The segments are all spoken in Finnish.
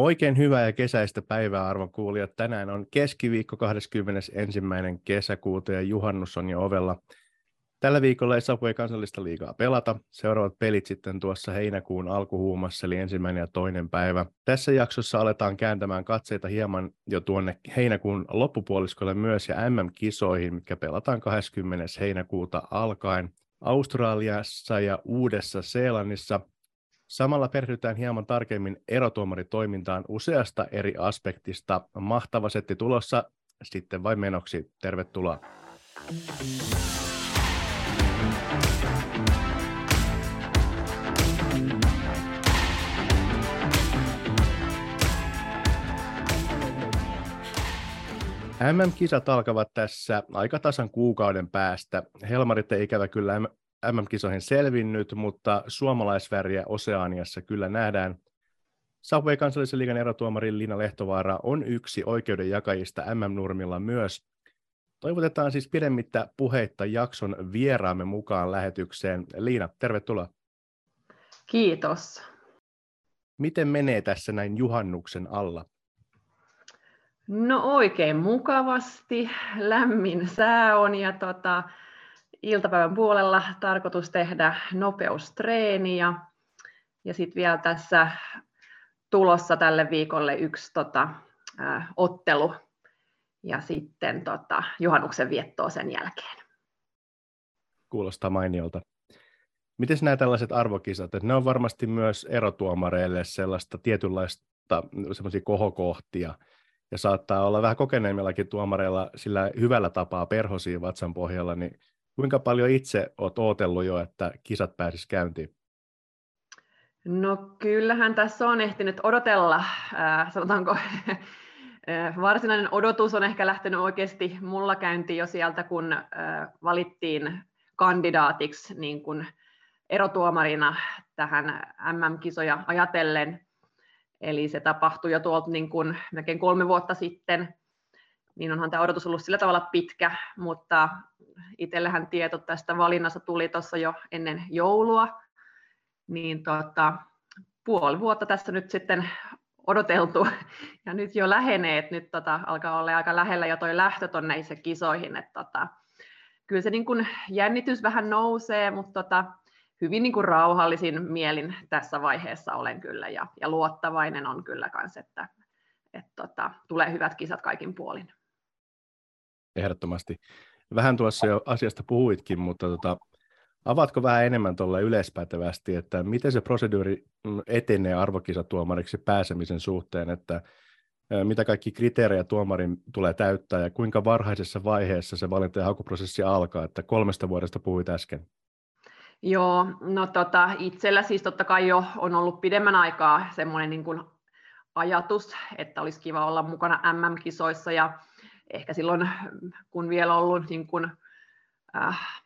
Oikein hyvää ja kesäistä päivää arvon kuulijat. Tänään on keskiviikko 21. kesäkuuta ja juhannus on jo ovella. Tällä viikolla ei Subway kansallista liigaa pelata. Seuraavat pelit sitten tuossa heinäkuun alkuhuumassa, eli ensimmäinen ja toinen päivä. Tässä jaksossa aletaan kääntämään katseita hieman jo tuonne heinäkuun loppupuoliskolle myös ja MM-kisoihin, mitkä pelataan 20. heinäkuuta alkaen. Australiassa ja Uudessa Seelannissa Samalla perehdytään hieman tarkemmin erotuomaritoimintaan useasta eri aspektista. Mahtava setti tulossa, sitten vain menoksi. Tervetuloa. MM-kisat alkavat tässä aika tasan kuukauden päästä. Helmarit ei ikävä kyllä MM-kisoihin selvinnyt, mutta suomalaisväriä Oseaniassa kyllä nähdään. Subway kansallisen liigan erotuomari Liina Lehtovaara on yksi oikeudenjakajista MM-nurmilla myös. Toivotetaan siis pidemmittä puheitta jakson vieraamme mukaan lähetykseen. Liina, tervetuloa. Kiitos. Miten menee tässä näin juhannuksen alla? No oikein mukavasti. Lämmin sää on ja tota, iltapäivän puolella tarkoitus tehdä nopeustreeni ja, ja sitten vielä tässä tulossa tälle viikolle yksi tota, ä, ottelu ja sitten tota, juhannuksen viettoa sen jälkeen. Kuulostaa mainiolta. Miten nämä tällaiset arvokisat, että ne on varmasti myös erotuomareille sellaista tietynlaista semmoisia kohokohtia, ja saattaa olla vähän kokeneemmillakin tuomareilla sillä hyvällä tapaa perhosia vatsan pohjalla, niin Kuinka paljon itse olet odotellut jo, että kisat pääsisi käyntiin? No kyllähän tässä on ehtinyt odotella, äh, sanotaanko varsinainen odotus on ehkä lähtenyt oikeasti mulla käyntiin jo sieltä, kun äh, valittiin kandidaatiksi niin kuin erotuomarina tähän MM-kisoja ajatellen. Eli se tapahtui jo tuolta niin kuin melkein kolme vuotta sitten, niin onhan tämä odotus ollut sillä tavalla pitkä, mutta itsellähän tieto tästä valinnasta tuli tuossa jo ennen joulua, niin tota, puoli vuotta tässä nyt sitten odoteltu, ja nyt jo lähenee, että nyt tota, alkaa olla aika lähellä jo toi lähtö tuonne kisoihin, että tota, kyllä se niin kun jännitys vähän nousee, mutta tota, hyvin niin kuin rauhallisin mielin tässä vaiheessa olen kyllä, ja, ja luottavainen on kyllä kanssa, että, että tota, tulee hyvät kisat kaikin puolin. Ehdottomasti. Vähän tuossa jo asiasta puhuitkin, mutta tota, avaatko vähän enemmän tuolle yleispätevästi, että miten se proseduuri etenee arvokisatuomariksi pääsemisen suhteen, että mitä kaikki kriteerejä tuomarin tulee täyttää ja kuinka varhaisessa vaiheessa se valinta- ja hakuprosessi alkaa, että kolmesta vuodesta puhuit äsken. Joo, no tota, itsellä siis totta kai jo on ollut pidemmän aikaa semmoinen niin kuin ajatus, että olisi kiva olla mukana MM-kisoissa ja ehkä silloin, kun vielä ollut niin kuin, äh,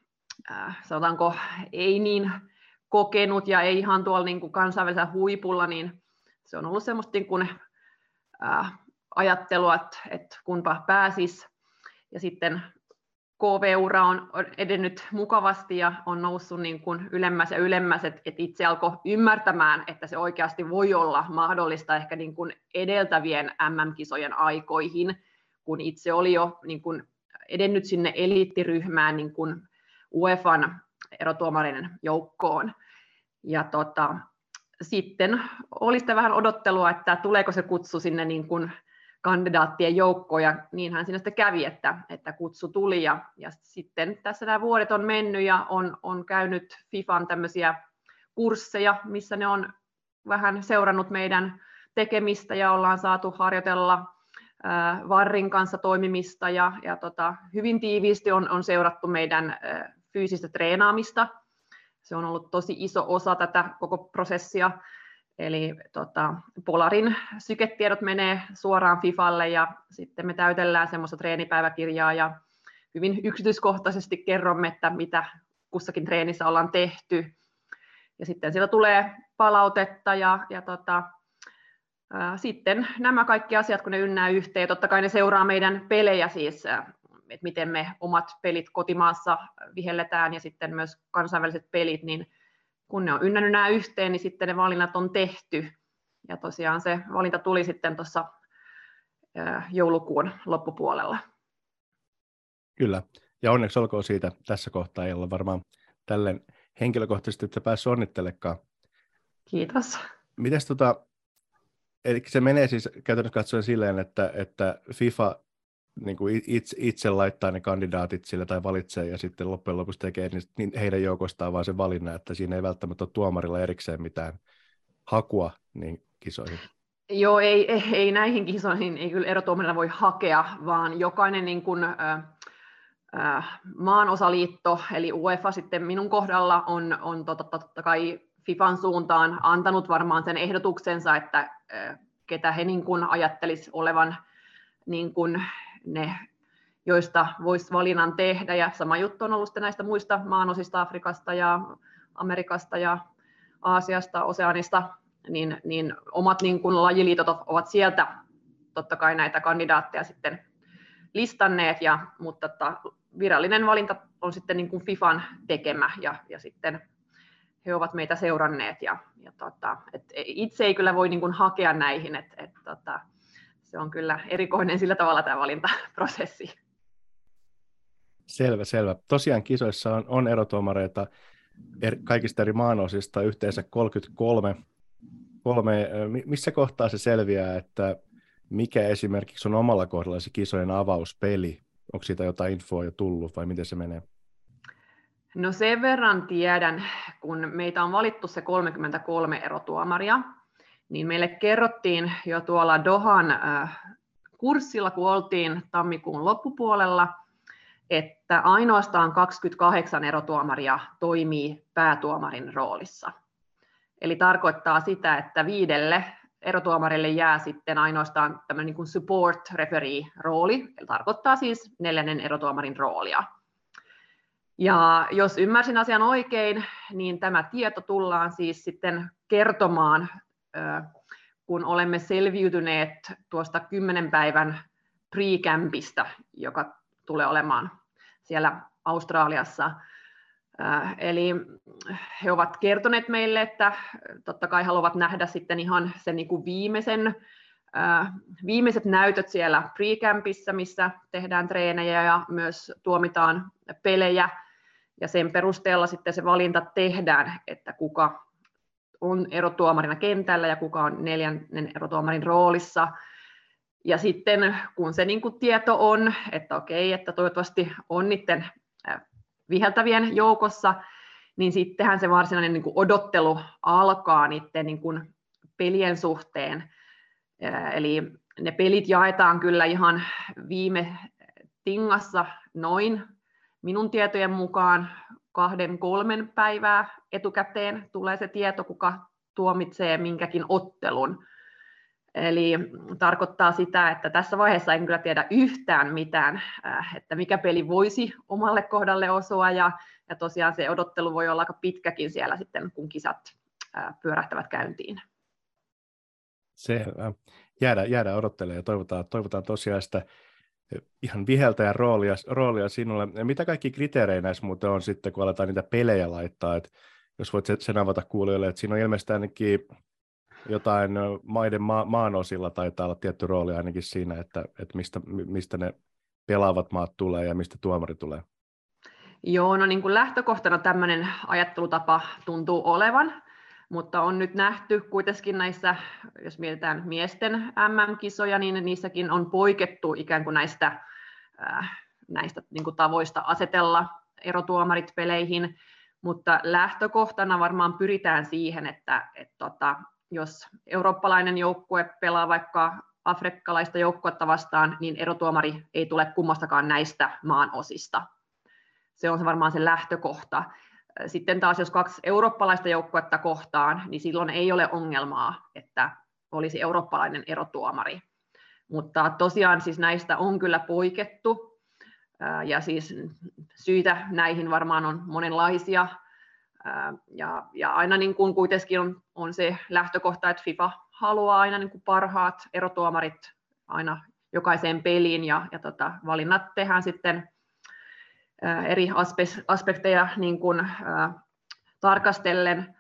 äh, sanotaanko ei niin kokenut ja ei ihan tuolla niin kuin kansainvälisellä huipulla, niin se on ollut semmoista niin kuin, äh, ajattelua, että, että kunpa pääsis. Ja sitten KV-ura on edennyt mukavasti ja on noussut niin kuin ylemmäs ja ylemmäs, että, itse alkoi ymmärtämään, että se oikeasti voi olla mahdollista ehkä niin kuin edeltävien MM-kisojen aikoihin, kun itse oli jo niin kuin edennyt sinne eliittiryhmään niin kuin UEFan erotuomarinen joukkoon. Ja tota, sitten oli sitä vähän odottelua, että tuleeko se kutsu sinne niin kuin kandidaattien joukkoon, ja niinhän siinä sitten kävi, että, että kutsu tuli, ja, ja sitten tässä nämä vuodet on mennyt, ja on, on käynyt FIFAn tämmöisiä kursseja, missä ne on vähän seurannut meidän tekemistä, ja ollaan saatu harjoitella Varrin kanssa toimimista ja, ja tota, hyvin tiiviisti on, on seurattu meidän fyysistä treenaamista. Se on ollut tosi iso osa tätä koko prosessia. Eli tota, Polarin syketiedot menee suoraan FIFalle ja sitten me täytellään semmoista treenipäiväkirjaa ja hyvin yksityiskohtaisesti kerromme, että mitä kussakin treenissä ollaan tehty. Ja sitten siellä tulee palautetta ja, ja tota, sitten nämä kaikki asiat, kun ne ynnää yhteen, totta kai ne seuraa meidän pelejä siis, että miten me omat pelit kotimaassa vihelletään ja sitten myös kansainväliset pelit, niin kun ne on ynnännyt nämä yhteen, niin sitten ne valinnat on tehty. ja tosiaan se valinta tuli sitten tuossa joulukuun loppupuolella. Kyllä, ja onneksi olkoon siitä tässä kohtaa, ei olla varmaan tälle henkilökohtaisesti että päässyt onnittelekaan. Kiitos. Mites tota, eli se menee siis käytännössä katsoen silleen, että, että FIFA niin kuin itse, itse laittaa ne kandidaatit sille tai valitsee ja sitten loppujen lopuksi tekee niin, niin heidän joukostaan vaan se valinnan, että siinä ei välttämättä ole tuomarilla erikseen mitään hakua niin kisoihin. Joo, ei, ei, ei näihin kisoihin ei kyllä erotuomarilla voi hakea, vaan jokainen niin kuin, äh, äh, maanosaliitto, eli UEFA sitten minun kohdalla on, on totta, totta kai FIFAn suuntaan antanut varmaan sen ehdotuksensa, että ketä he niin kuin ajattelisi olevan niin kuin ne, joista voisi valinnan tehdä. Ja sama juttu on ollut näistä muista maanosista, Afrikasta ja Amerikasta ja Aasiasta, Oseanista, niin, niin omat niin kuin lajiliitot ovat sieltä totta kai näitä kandidaatteja sitten listanneet, ja, mutta että virallinen valinta on sitten niin kuin FIFAn tekemä, ja, ja sitten he ovat meitä seuranneet, ja, ja tota, et itse ei kyllä voi niin hakea näihin, että et, tota, se on kyllä erikoinen sillä tavalla tämä valintaprosessi. Selvä, selvä. Tosiaan kisoissa on, on erotuomareita er, kaikista eri maanosista yhteensä 33. Kolme, missä kohtaa se selviää, että mikä esimerkiksi on omalla kohdalla se kisojen avauspeli? Onko siitä jotain infoa jo tullut vai miten se menee? No sen verran tiedän, kun meitä on valittu se 33 erotuomaria, niin meille kerrottiin jo tuolla Dohan äh, kurssilla, kun oltiin tammikuun loppupuolella, että ainoastaan 28 erotuomaria toimii päätuomarin roolissa. Eli tarkoittaa sitä, että viidelle erotuomarille jää sitten ainoastaan tämmöinen niin support referee rooli, eli tarkoittaa siis neljännen erotuomarin roolia. Ja jos ymmärsin asian oikein, niin tämä tieto tullaan siis sitten kertomaan kun olemme selviytyneet tuosta kymmenen päivän pre-campista, joka tulee olemaan siellä Australiassa. Eli he ovat kertoneet meille, että totta kai haluavat nähdä sitten ihan sen niin kuin viimeisen, viimeiset näytöt siellä pre-campissa, missä tehdään treenejä ja myös tuomitaan pelejä. Ja sen perusteella sitten se valinta tehdään, että kuka on erotuomarina kentällä ja kuka on neljännen erotuomarin roolissa. Ja sitten kun se niin kuin tieto on, että okei, että toivottavasti on niiden viheltävien joukossa, niin sittenhän se varsinainen niin kuin odottelu alkaa niiden niin kuin pelien suhteen. Eli ne pelit jaetaan kyllä ihan viime tingassa noin minun tietojen mukaan kahden, kolmen päivää etukäteen tulee se tieto, kuka tuomitsee minkäkin ottelun. Eli tarkoittaa sitä, että tässä vaiheessa en kyllä tiedä yhtään mitään, äh, että mikä peli voisi omalle kohdalle osua, ja, ja tosiaan se odottelu voi olla aika pitkäkin siellä sitten, kun kisat äh, pyörähtävät käyntiin. Selvä. Jäädään, jäädään odottelemaan ja toivotaan, toivotaan tosiaan sitä ihan viheltäjän roolia, roolia sinulle. Ja mitä kaikki kriteerejä näissä muuten on sitten, kun aletaan niitä pelejä laittaa, että jos voit sen avata kuulijoille, että siinä on ilmeisesti ainakin jotain maiden ma- maanosilla taitaa olla tietty rooli ainakin siinä, että, että mistä, mistä ne pelaavat maat tulee ja mistä tuomari tulee. Joo, no niin kuin lähtökohtana tämmöinen ajattelutapa tuntuu olevan, mutta on nyt nähty kuitenkin näissä, jos mietitään miesten MM-kisoja, niin niissäkin on poikettu ikään kuin näistä, äh, näistä niin kuin tavoista asetella erotuomarit peleihin, mutta lähtökohtana varmaan pyritään siihen, että, että tota, jos eurooppalainen joukkue pelaa vaikka afrikkalaista joukkuetta vastaan, niin erotuomari ei tule kummastakaan näistä maan osista. Se on varmaan se lähtökohta. Sitten taas jos kaksi eurooppalaista joukkuetta kohtaan, niin silloin ei ole ongelmaa, että olisi eurooppalainen erotuomari. Mutta tosiaan siis näistä on kyllä poikettu, ja siis syitä näihin varmaan on monenlaisia, ja, ja aina niin kuin kuitenkin on, on se lähtökohta, että FIFA haluaa aina niin kuin parhaat erotuomarit aina jokaiseen peliin, ja, ja tota, valinnat tehdään sitten eri aspekteja niin kuin, tarkastellen,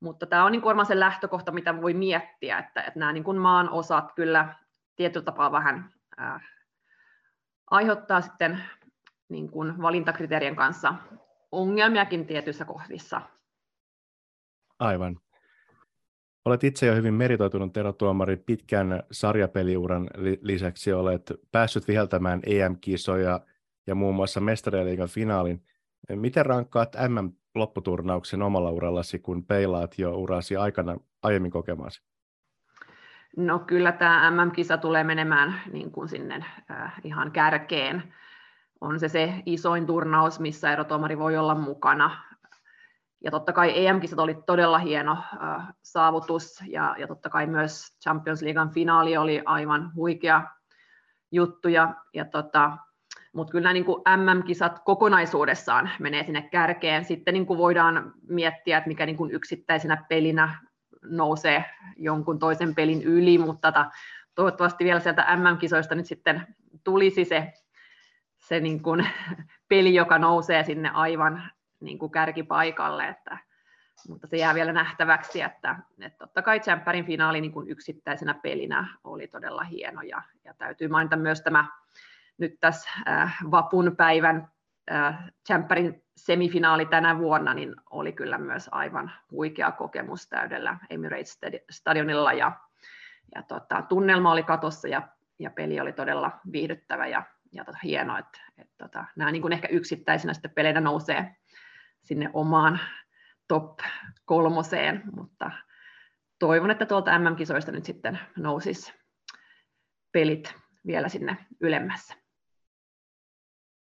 Mutta tämä on niin varmaan se lähtökohta, mitä voi miettiä, että, että nämä niin kuin maan osat kyllä tietyllä tapaa vähän äh, aiheuttaa sitten niin kuin valintakriteerien kanssa ongelmiakin tietyissä kohdissa. Aivan. Olet itse jo hyvin meritoitunut erotuomari pitkän sarjapeliuran lisäksi. Olet päässyt viheltämään EM-kisoja ja muun muassa mestariliigan finaalin. Miten rankkaat MM-lopputurnauksen omalla urallasi, kun peilaat jo urasi aikana aiemmin kokemaasi? No kyllä tämä MM-kisa tulee menemään niin kuin sinne äh, ihan kärkeen. On se se isoin turnaus, missä erotuomari voi olla mukana. Ja totta kai EM-kisat oli todella hieno äh, saavutus ja, ja totta kai myös Champions Leaguean finaali oli aivan huikea juttu. Ja, ja tota, mutta kyllä niin kuin MM-kisat kokonaisuudessaan menee sinne kärkeen. Sitten niin kuin voidaan miettiä, että mikä niin kuin yksittäisenä pelinä nousee jonkun toisen pelin yli, mutta tota, toivottavasti vielä sieltä MM-kisoista nyt sitten tulisi se, se niin kuin peli, joka nousee sinne aivan niin kuin kärkipaikalle, että, mutta se jää vielä nähtäväksi, että, että totta kai Tsemppärin finaali niin kuin yksittäisenä pelinä oli todella hieno ja, ja täytyy mainita myös tämä nyt tässä äh, vapun päivän äh, Tsemppärin semifinaali tänä vuonna niin oli kyllä myös aivan huikea kokemus täydellä Emirates-stadionilla ja, ja tota, tunnelma oli katossa ja, ja peli oli todella viihdyttävä ja, ja tota, hieno, että et, tota, nämä niin kuin ehkä yksittäisenä sitten peleinä nousee sinne omaan top kolmoseen, mutta toivon, että tuolta MM-kisoista nyt sitten nousisi pelit vielä sinne ylemmässä.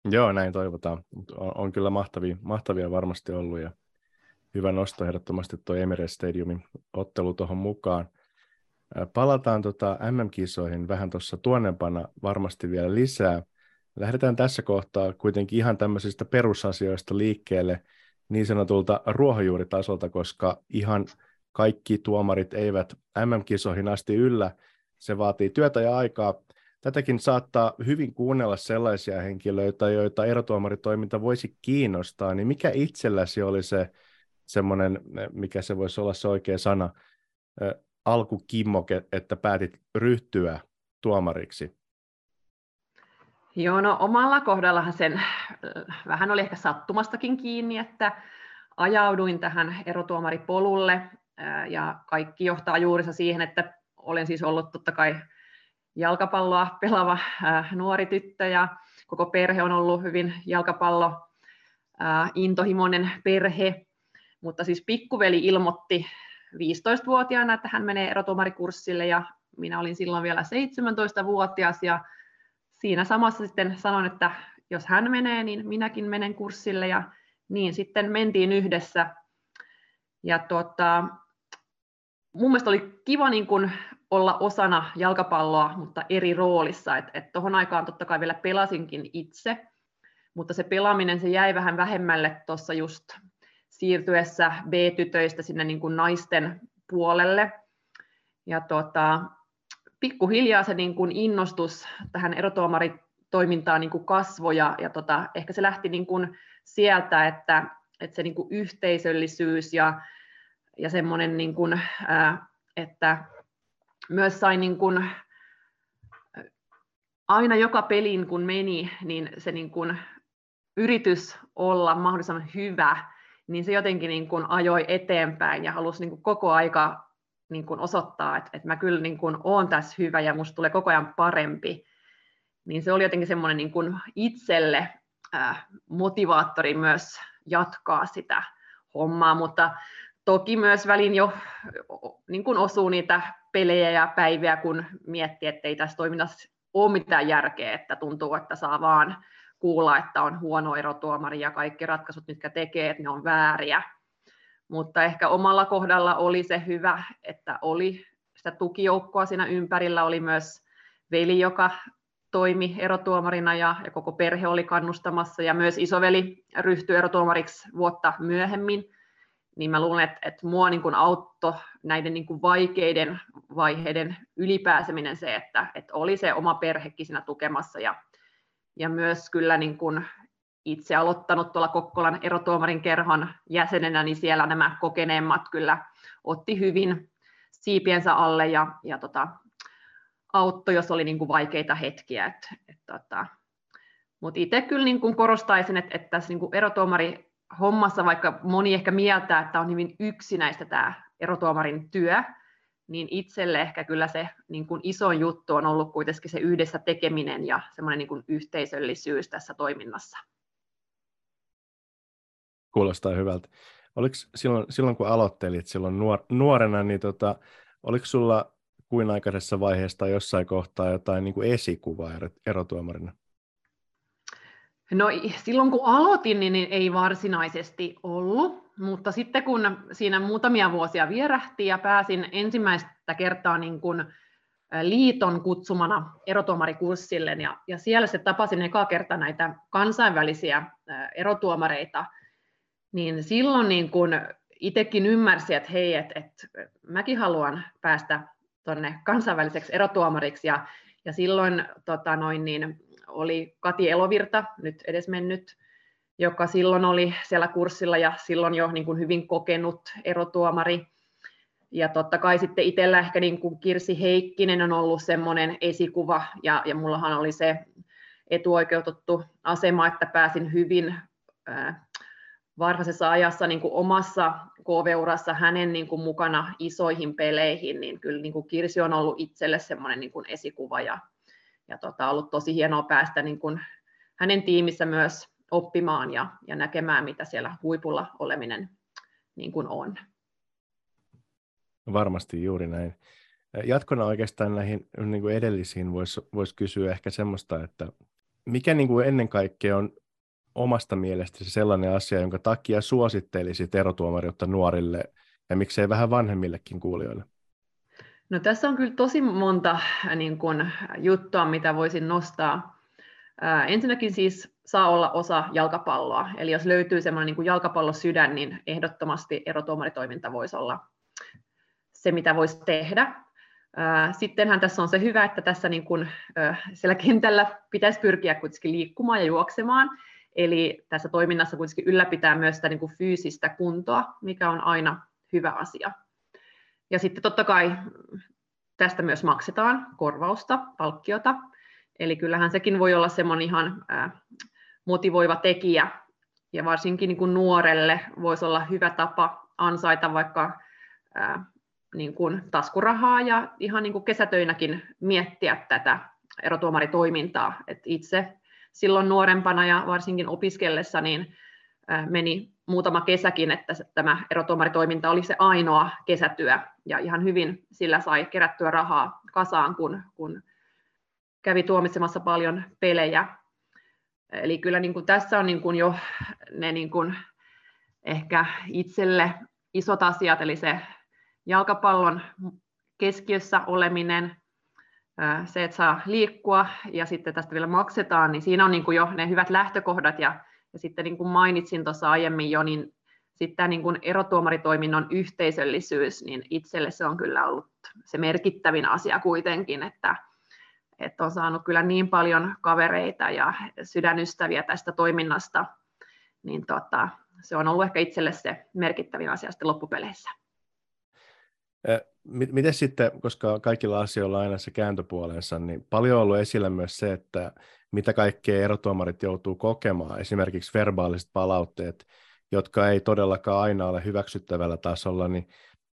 Joo, näin toivotaan. On, on kyllä mahtavia, mahtavia varmasti ollut ja hyvä nosto ehdottomasti tuo Emirates Stadiumin ottelu tuohon mukaan. Palataan tota MM-kisoihin vähän tuossa tuonnepana varmasti vielä lisää. Lähdetään tässä kohtaa kuitenkin ihan tämmöisistä perusasioista liikkeelle niin sanotulta ruohonjuuritasolta, koska ihan kaikki tuomarit eivät MM-kisoihin asti yllä. Se vaatii työtä ja aikaa tätäkin saattaa hyvin kuunnella sellaisia henkilöitä, joita erotuomaritoiminta voisi kiinnostaa, niin mikä itselläsi oli se semmoinen, mikä se voisi olla se oikea sana, alkukimmoke, että päätit ryhtyä tuomariksi? Joo, no omalla kohdallahan sen vähän oli ehkä sattumastakin kiinni, että ajauduin tähän erotuomaripolulle ja kaikki johtaa juuri siihen, että olen siis ollut totta kai jalkapalloa pelaava nuori tyttö ja koko perhe on ollut hyvin jalkapallo intohimoinen perhe, mutta siis pikkuveli ilmoitti 15-vuotiaana, että hän menee erotuomarikurssille ja minä olin silloin vielä 17-vuotias ja siinä samassa sitten sanoin, että jos hän menee, niin minäkin menen kurssille ja niin sitten mentiin yhdessä. Ja tuota, mun mielestä oli kiva niin kun olla osana jalkapalloa, mutta eri roolissa. Että et tuohon aikaan totta kai vielä pelasinkin itse, mutta se pelaaminen se jäi vähän vähemmälle tuossa just siirtyessä B-tytöistä sinne niin kuin naisten puolelle. Ja tota, pikkuhiljaa se niin kuin innostus tähän erotuomaritoimintaan niin kuin kasvoi ja, ja tota, ehkä se lähti niin kuin sieltä, että, että se niin kuin yhteisöllisyys ja, ja semmoinen, niin kuin, ää, että myös sain niin kuin, aina joka pelin kun meni, niin se niin kuin yritys olla mahdollisimman hyvä, niin se jotenkin niin kuin ajoi eteenpäin ja halusi niin kuin koko aika niin kuin osoittaa, että, että mä kyllä niin kuin olen tässä hyvä ja musta tulee koko ajan parempi. Niin se oli jotenkin semmoinen niin kuin itselle äh, motivaattori myös jatkaa sitä hommaa, mutta toki myös välin jo niin kuin osuu niitä pelejä ja päiviä, kun miettii, että ei tässä toiminnassa ole mitään järkeä, että tuntuu, että saa vaan kuulla, että on huono erotuomari ja kaikki ratkaisut, mitkä tekee, että ne on vääriä. Mutta ehkä omalla kohdalla oli se hyvä, että oli sitä tukijoukkoa siinä ympärillä, oli myös veli, joka toimi erotuomarina ja, ja koko perhe oli kannustamassa. Ja myös isoveli ryhtyi erotuomariksi vuotta myöhemmin niin mä luulen, että, että mua niin kuin auttoi näiden niin kuin vaikeiden vaiheiden ylipääseminen se, että, että oli se oma perhekin siinä tukemassa ja, ja myös kyllä niin kuin itse aloittanut tuolla Kokkolan erotuomarin kerhon jäsenenä, niin siellä nämä kokeneemmat kyllä otti hyvin siipiensä alle ja, ja tota, auttoi, jos oli niin kuin vaikeita hetkiä. Et, et, tota, Mutta itse kyllä niin kuin korostaisin, että, että tässä niin kuin erotuomari hommassa, vaikka moni ehkä mieltää, että on hyvin yksinäistä tämä erotuomarin työ, niin itselle ehkä kyllä se niin kuin iso juttu on ollut kuitenkin se yhdessä tekeminen ja semmoinen niin kuin yhteisöllisyys tässä toiminnassa. Kuulostaa hyvältä. Oliko silloin, silloin kun aloittelit silloin nuor, nuorena, niin tota, oliko sulla kuin aikaisessa vaiheessa jossain kohtaa jotain niin kuin esikuvaa erotuomarina? No silloin kun aloitin, niin ei varsinaisesti ollut, mutta sitten kun siinä muutamia vuosia vierähti ja pääsin ensimmäistä kertaa niin kuin liiton kutsumana erotuomarikurssille, ja, ja siellä se tapasin eka kerta näitä kansainvälisiä erotuomareita, niin silloin niin kun itsekin ymmärsin, että hei, että, että mäkin haluan päästä tuonne kansainväliseksi erotuomariksi, ja, ja silloin tota noin, niin, oli Kati Elovirta, nyt edesmennyt, joka silloin oli siellä kurssilla ja silloin jo niin kuin hyvin kokenut erotuomari. Ja totta kai sitten itsellä ehkä niin kuin Kirsi Heikkinen on ollut semmoinen esikuva, ja, ja mullahan oli se etuoikeutettu asema, että pääsin hyvin ää, varhaisessa ajassa niin kuin omassa KV-urassa hänen niin kuin mukana isoihin peleihin, niin kyllä niin kuin Kirsi on ollut itselle semmoinen niin kuin esikuva, ja, ja tota, ollut tosi hienoa päästä niin kuin hänen tiimissä myös oppimaan ja, ja näkemään, mitä siellä huipulla oleminen niin kuin on. Varmasti juuri näin. Jatkona oikeastaan näihin niin kuin edellisiin voisi vois kysyä ehkä semmoista, että mikä niin kuin ennen kaikkea on omasta mielestäsi sellainen asia, jonka takia suosittelisit erotuomariutta nuorille ja miksei vähän vanhemmillekin kuulijoille? No tässä on kyllä tosi monta niin kuin, juttua, mitä voisin nostaa. Ää, ensinnäkin siis saa olla osa jalkapalloa, eli jos löytyy semmoinen niin jalkapallosydän, niin ehdottomasti erotuomaritoiminta voisi olla se, mitä voisi tehdä. Sittenhän tässä on se hyvä, että tässä niin kuin, siellä kentällä pitäisi pyrkiä kuitenkin liikkumaan ja juoksemaan, eli tässä toiminnassa kuitenkin ylläpitää myös sitä niin kuin fyysistä kuntoa, mikä on aina hyvä asia. Ja sitten totta kai tästä myös maksetaan korvausta, palkkiota, eli kyllähän sekin voi olla semmoinen ihan motivoiva tekijä, ja varsinkin niin kuin nuorelle voisi olla hyvä tapa ansaita vaikka niin kuin taskurahaa ja ihan niin kuin kesätöinäkin miettiä tätä erotuomaritoimintaa. Et itse silloin nuorempana ja varsinkin opiskellessa niin meni muutama kesäkin, että tämä erotuomaritoiminta oli se ainoa kesätyö ja ihan hyvin sillä sai kerättyä rahaa kasaan, kun, kun kävi tuomitsemassa paljon pelejä. Eli kyllä niin kuin tässä on niin kuin jo ne niin kuin ehkä itselle isot asiat, eli se jalkapallon keskiössä oleminen, se, että saa liikkua ja sitten tästä vielä maksetaan, niin siinä on niin kuin jo ne hyvät lähtökohdat ja, ja sitten niin kuin mainitsin tuossa aiemmin jo, niin sitten niin kuin erotuomaritoiminnon yhteisöllisyys, niin itselle se on kyllä ollut se merkittävin asia kuitenkin, että, että on saanut kyllä niin paljon kavereita ja sydänystäviä tästä toiminnasta, niin tota, se on ollut ehkä itselle se merkittävin asia sitten loppupeleissä. Miten sitten, koska kaikilla asioilla on aina se kääntöpuolensa, niin paljon on ollut esillä myös se, että mitä kaikkea erotuomarit joutuu kokemaan, esimerkiksi verbaaliset palautteet, jotka ei todellakaan aina ole hyväksyttävällä tasolla, niin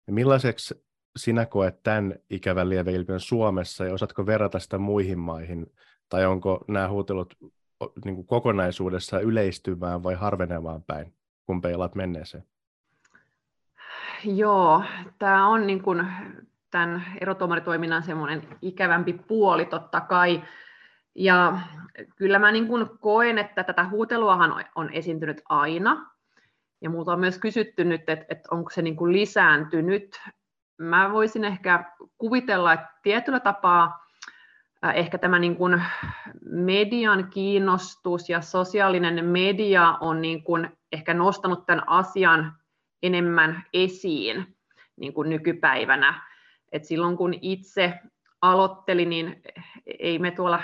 millaiseksi sinä koet tämän ikävän lieveilmiön Suomessa ja osaatko verrata sitä muihin maihin, tai onko nämä huutelut niin kuin kokonaisuudessa yleistymään vai harvenemaan päin, kun peilaat menneeseen? Joo, tämä on niin kuin tämän erotuomaritoiminnan semmoinen ikävämpi puoli totta kai. Ja kyllä mä niin kuin koen, että tätä huuteluahan on esiintynyt aina. Ja multa on myös kysytty nyt, että, että onko se niin kuin lisääntynyt. Mä voisin ehkä kuvitella, että tietyllä tapaa ehkä tämä niin kuin median kiinnostus ja sosiaalinen media on niin kuin ehkä nostanut tämän asian enemmän esiin niin kuin nykypäivänä. Et silloin kun itse aloittelin, niin ei me tuolla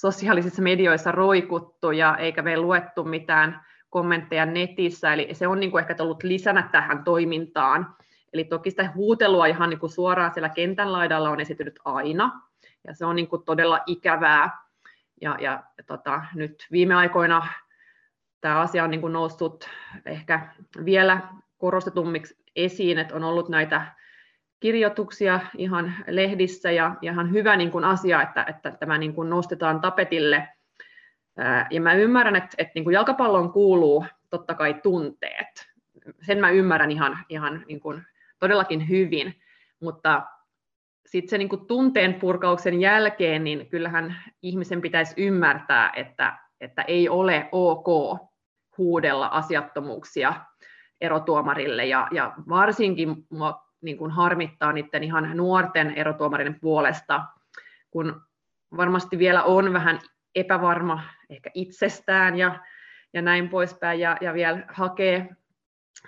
sosiaalisissa medioissa roikuttu ja eikä me luettu mitään kommentteja netissä, eli se on niin kuin ehkä ollut lisänä tähän toimintaan. Eli toki sitä huutelua ihan niin kuin suoraan siellä kentän laidalla on esitynyt aina, ja se on niin kuin todella ikävää. Ja, ja tota, nyt viime aikoina tämä asia on niin kuin noussut ehkä vielä korostetummiksi esiin, että on ollut näitä kirjoituksia ihan lehdissä ja ihan hyvä niin kuin asia, että, että tämä niin kuin nostetaan tapetille. Ja mä ymmärrän, että, että niin kuin jalkapalloon kuuluu totta kai tunteet. Sen mä ymmärrän ihan, ihan niin kuin todellakin hyvin, mutta sitten se niin kuin tunteen purkauksen jälkeen, niin kyllähän ihmisen pitäisi ymmärtää, että, että ei ole ok huudella asiattomuuksia erotuomarille, ja, ja varsinkin mua niin kuin harmittaa niiden ihan nuorten erotuomarien puolesta, kun varmasti vielä on vähän epävarma ehkä itsestään ja, ja näin poispäin, ja, ja vielä hakee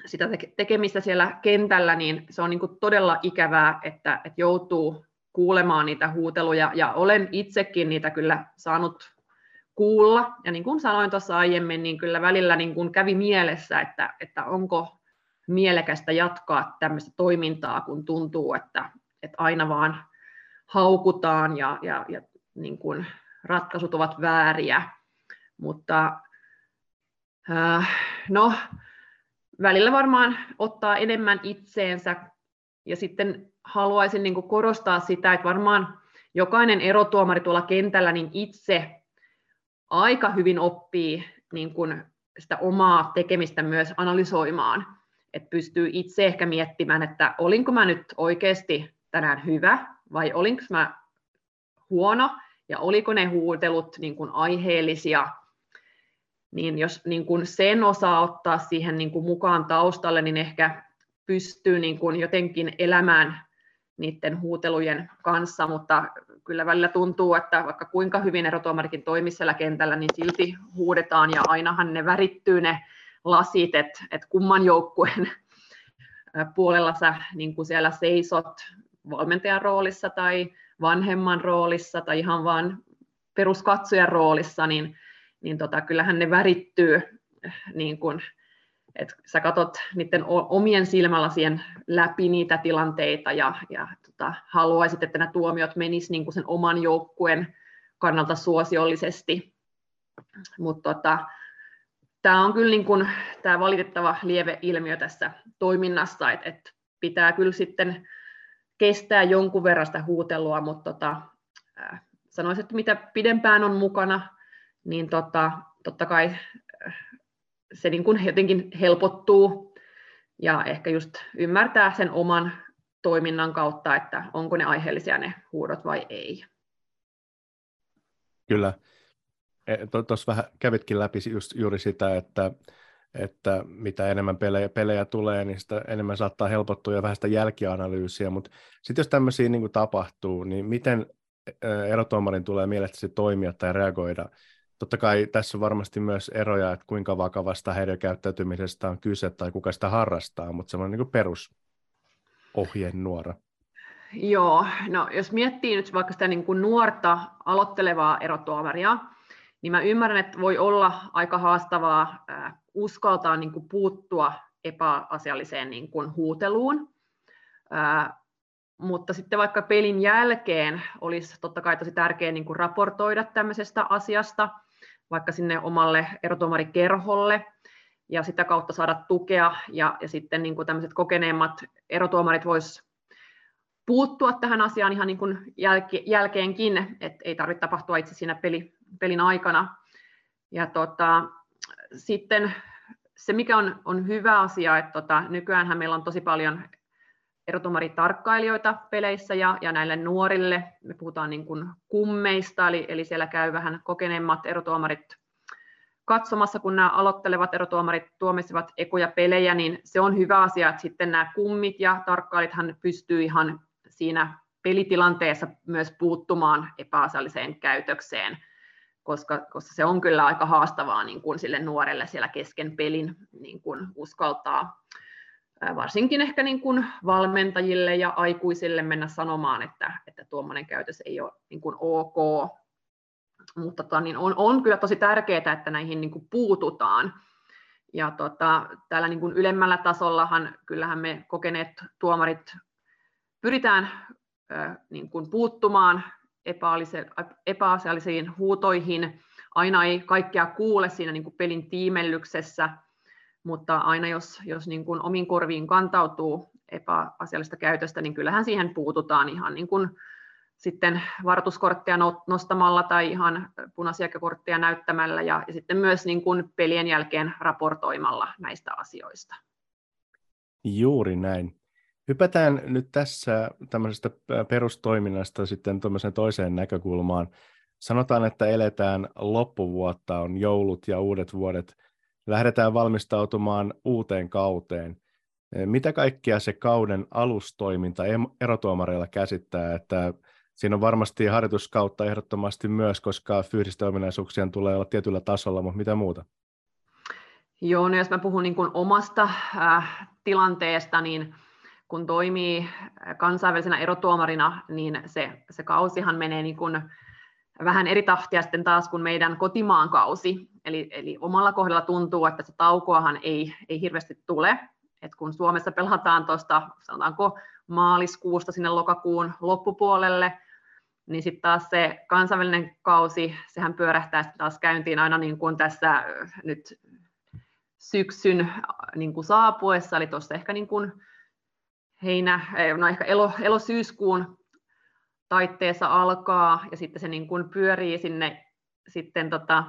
sitä tekemistä siellä kentällä, niin se on niin kuin todella ikävää, että, että joutuu kuulemaan niitä huuteluja, ja olen itsekin niitä kyllä saanut kuulla, ja niin kuin sanoin tuossa aiemmin, niin kyllä välillä niin kuin kävi mielessä, että, että onko mielekästä jatkaa tämmöistä toimintaa, kun tuntuu, että, että aina vaan haukutaan ja, ja, ja niin kuin ratkaisut ovat vääriä. Mutta äh, no, välillä varmaan ottaa enemmän itseensä ja sitten haluaisin niin kuin korostaa sitä, että varmaan jokainen erotuomari tuolla kentällä niin itse aika hyvin oppii niin kuin sitä omaa tekemistä myös analysoimaan että pystyy itse ehkä miettimään, että olinko mä nyt oikeasti tänään hyvä vai olinko mä huono ja oliko ne huutelut niin kuin aiheellisia, niin jos niin kuin sen osaa ottaa siihen niin kuin mukaan taustalle, niin ehkä pystyy niin kuin jotenkin elämään niiden huutelujen kanssa, mutta kyllä välillä tuntuu, että vaikka kuinka hyvin erotuomarikin toimii siellä kentällä, niin silti huudetaan ja ainahan ne värittyy ne lasit, että et kumman joukkueen puolella sä niin kuin siellä seisot valmentajan roolissa tai vanhemman roolissa tai ihan vaan peruskatsojan roolissa, niin, niin tota, kyllähän ne värittyy, niin kuin, että sä katot niiden omien silmälasien läpi niitä tilanteita ja, ja tota, haluaisit, että nämä tuomiot menis niin sen oman joukkueen kannalta suosiollisesti. Mutta tota, tämä on kyllä niin kuin, tämä valitettava ilmiö tässä toiminnassa, että, että pitää kyllä sitten kestää jonkun verran sitä huutelua, mutta tota, sanoisin, että mitä pidempään on mukana, niin tota, totta kai se niin kuin jotenkin helpottuu ja ehkä just ymmärtää sen oman toiminnan kautta, että onko ne aiheellisia ne huudot vai ei. Kyllä. E, tuossa vähän kävitkin läpi just, juuri sitä, että, että mitä enemmän pelejä, pelejä tulee, niin sitä enemmän saattaa helpottua ja vähän sitä jälkianalyysiä, mutta sitten jos tämmöisiä niin tapahtuu, niin miten e, erotuomarin tulee mielestäni toimia tai reagoida? Totta kai tässä on varmasti myös eroja, että kuinka vakavasta häiriökäyttäytymisestä on kyse tai kuka sitä harrastaa, mutta semmoinen niin perusohjenuora. Joo, no jos miettii nyt vaikka sitä niin kuin nuorta aloittelevaa erotuomaria, niin mä ymmärrän, että voi olla aika haastavaa uskaltaa niin kuin puuttua epäasialliseen niin kuin huuteluun. mutta sitten vaikka pelin jälkeen olisi totta kai tosi tärkeää niin kuin raportoida tämmöisestä asiasta, vaikka sinne omalle erotuomarikerholle, ja sitä kautta saada tukea, ja, ja sitten niin kuin tämmöiset kokeneemmat erotuomarit vois puuttua tähän asiaan ihan niin kuin jälke, jälkeenkin, että ei tarvitse tapahtua itse siinä peli, pelin aikana. Ja tota, sitten se, mikä on, on hyvä asia, että tota, nykyään meillä on tosi paljon erotumaritarkkailijoita peleissä ja, ja näille nuorille, me puhutaan niin kuin kummeista, eli, eli siellä käy vähän kokeneemmat erotuomarit katsomassa, kun nämä aloittelevat erotuomarit tuomisivat ekoja pelejä, niin se on hyvä asia, että sitten nämä kummit ja tarkkailijathan pystyy ihan siinä pelitilanteessa myös puuttumaan epäasialliseen käytökseen koska, koska se on kyllä aika haastavaa niin kuin sille nuorelle siellä kesken pelin niin kuin uskaltaa varsinkin ehkä niin kuin valmentajille ja aikuisille mennä sanomaan, että, että tuommoinen käytös ei ole niin kuin ok. mutta tota, niin on, on kyllä tosi tärkeää, että näihin niin kuin puututaan. Ja tota, täällä niin kuin ylemmällä tasollahan kyllähän me kokeneet tuomarit pyritään niin kuin puuttumaan epäasiallisiin huutoihin. Aina ei kaikkea kuule siinä niin kuin pelin tiimellyksessä, mutta aina jos, jos niin kuin omiin korviin kantautuu epäasiallista käytöstä, niin kyllähän siihen puututaan ihan niin kuin sitten varoituskorttia nostamalla tai ihan punaisia kortteja näyttämällä ja, ja sitten myös niin kuin pelien jälkeen raportoimalla näistä asioista. Juuri näin. Hypätään nyt tässä tämmöisestä perustoiminnasta sitten toiseen näkökulmaan. Sanotaan, että eletään loppuvuotta, on joulut ja uudet vuodet. Lähdetään valmistautumaan uuteen kauteen. Mitä kaikkia se kauden alustoiminta erotuomareilla käsittää, että siinä on varmasti harjoituskautta ehdottomasti myös, koska fyysisten ominaisuuksien tulee olla tietyllä tasolla, mutta mitä muuta? Joo, no jos mä puhun niin kuin omasta äh, tilanteesta, niin kun toimii kansainvälisenä erotuomarina, niin se, se kausihan menee niin kuin vähän eri tahtia sitten taas kuin meidän kotimaan kausi. Eli, eli omalla kohdalla tuntuu, että se taukoahan ei, ei hirveästi tule. Et kun Suomessa pelataan tuosta, sanotaanko maaliskuusta sinne lokakuun loppupuolelle, niin sitten taas se kansainvälinen kausi, sehän pyörähtää sitten taas käyntiin aina niin kuin tässä nyt syksyn niin kuin saapuessa, eli tuossa ehkä niin kuin heinä, no ehkä elo, elo-syyskuun taitteessa alkaa ja sitten se niin kuin pyörii sinne sitten tota,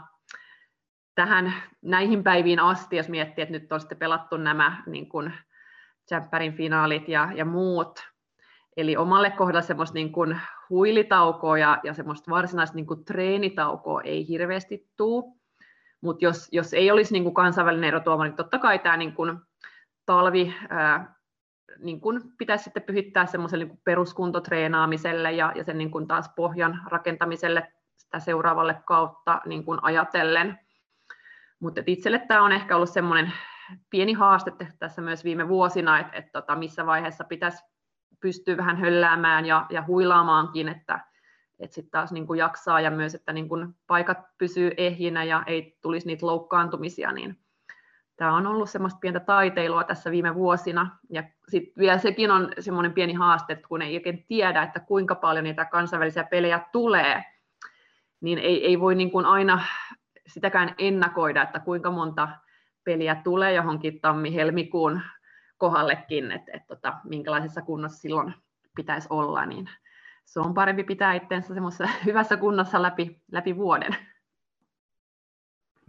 tähän näihin päiviin asti, jos miettii, että nyt on sitten pelattu nämä niin kuin Jämppärin finaalit ja, ja muut. Eli omalle kohdalle semmoista niin kuin huilitaukoa ja, ja semmoista varsinaista niin kuin treenitaukoa ei hirveästi tule. Mutta jos, jos ei olisi niin kuin kansainvälinen erotuoma, niin totta kai tämä niin kuin talvi ää, niin kuin pitäisi sitten pyhittää semmoiselle niin peruskuntotreenaamiselle ja, ja sen niin kuin taas pohjan rakentamiselle sitä seuraavalle kautta niin kuin ajatellen. Mutta itselle tämä on ehkä ollut semmoinen pieni haaste tässä myös viime vuosina, että, että tota, missä vaiheessa pitäisi pystyä vähän hölläämään ja, ja huilaamaankin, että, että sitten taas niin kuin jaksaa ja myös, että niin kuin paikat pysyy ehjinä ja ei tulisi niitä loukkaantumisia, niin tämä on ollut semmoista pientä taiteilua tässä viime vuosina. Ja sitten vielä sekin on semmoinen pieni haaste, että kun ei oikein tiedä, että kuinka paljon niitä kansainvälisiä pelejä tulee, niin ei, ei voi niin kuin aina sitäkään ennakoida, että kuinka monta peliä tulee johonkin tammi-helmikuun kohdallekin, että, että, että minkälaisessa kunnossa silloin pitäisi olla, niin se on parempi pitää itsensä semmoisessa hyvässä kunnossa läpi, läpi vuoden.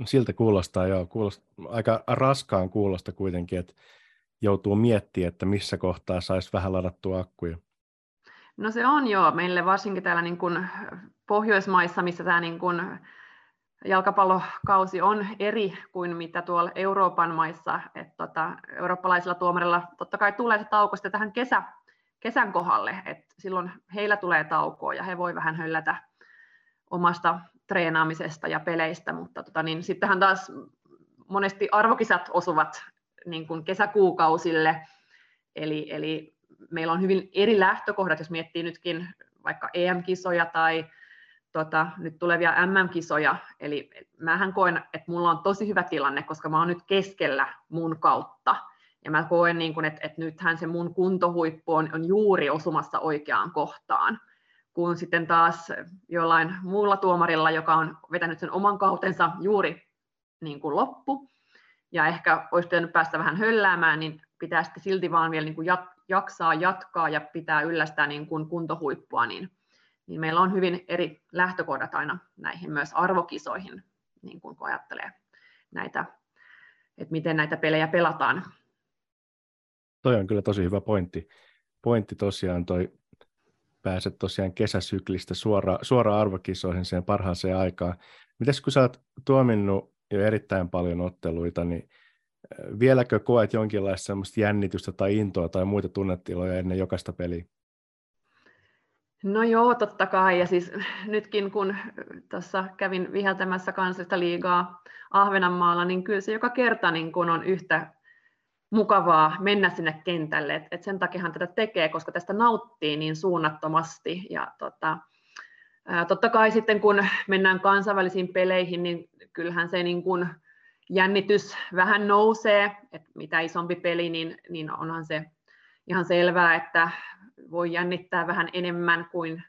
Siltä kuulostaa, joo. Kuulostaa, aika raskaan kuulosta kuitenkin, että joutuu miettimään, että missä kohtaa saisi vähän ladattua akkuja. No se on joo. Meille varsinkin täällä niin kuin Pohjoismaissa, missä tämä niin kuin jalkapallokausi on eri kuin mitä tuolla Euroopan maissa. Että tota, eurooppalaisilla tuomarilla totta kai tulee se tauko sitten tähän kesä, kesän kohdalle, että silloin heillä tulee taukoa ja he voi vähän höllätä omasta treenaamisesta ja peleistä, mutta tota, niin sittenhän taas monesti arvokisat osuvat niin kuin kesäkuukausille, eli, eli meillä on hyvin eri lähtökohdat, jos miettii nytkin vaikka EM-kisoja tai tota, nyt tulevia MM-kisoja, eli mähän koen, että mulla on tosi hyvä tilanne, koska mä oon nyt keskellä mun kautta, ja mä koen, niin kun, että, että nythän se mun kuntohuippu on, on juuri osumassa oikeaan kohtaan kuin sitten taas jollain muulla tuomarilla, joka on vetänyt sen oman kautensa juuri niin kuin loppu, ja ehkä olisi pitänyt päästä vähän hölläämään, niin pitää sitten silti vaan vielä niin kuin jaksaa jatkaa ja pitää yllästää niin kuin kuntohuippua, niin, niin meillä on hyvin eri lähtökohdat aina näihin myös arvokisoihin, niin kuin kun ajattelee näitä, että miten näitä pelejä pelataan. Toi on kyllä tosi hyvä pointti. Pointti tosiaan toi pääset tosiaan kesäsyklistä suoraan, suoraan arvokisoihin siihen parhaaseen aikaan. Mites kun sä oot tuominnut jo erittäin paljon otteluita, niin vieläkö koet jonkinlaista semmoista jännitystä tai intoa tai muita tunnetiloja ennen jokaista peliä? No joo, totta kai. Ja siis nytkin kun tuossa kävin viheltämässä kansallista liigaa Ahvenanmaalla, niin kyllä se joka kerta niin kun on yhtä mukavaa mennä sinne kentälle. Et, et sen takiahan tätä tekee, koska tästä nauttii niin suunnattomasti. Ja tota, totta kai sitten kun mennään kansainvälisiin peleihin, niin kyllähän se niin kuin jännitys vähän nousee, että mitä isompi peli, niin, niin onhan se ihan selvää, että voi jännittää vähän enemmän kuin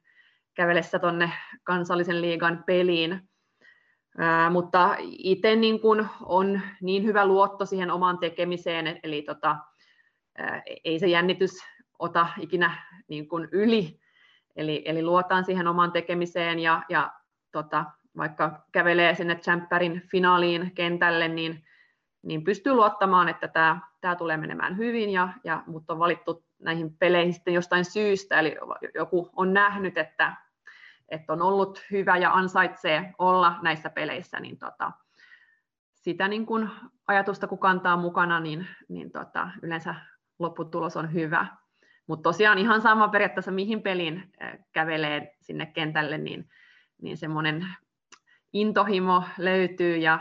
kävelessä tuonne kansallisen liigan peliin. Ää, mutta itse niin kun on niin hyvä luotto siihen omaan tekemiseen, eli tota, ää, ei se jännitys ota ikinä niin kun yli, eli, eli luotan siihen omaan tekemiseen ja, ja tota, vaikka kävelee sinne Champerin finaaliin kentälle, niin, niin pystyy luottamaan, että tämä, tämä tulee menemään hyvin, ja, ja mut on valittu näihin peleihin sitten jostain syystä, eli joku on nähnyt, että, että on ollut hyvä ja ansaitsee olla näissä peleissä, niin tota, sitä niin kun ajatusta kun kantaa mukana, niin, niin tota, yleensä lopputulos on hyvä. Mutta tosiaan ihan sama periaatteessa, mihin peliin kävelee sinne kentälle, niin, niin semmoinen intohimo löytyy ja,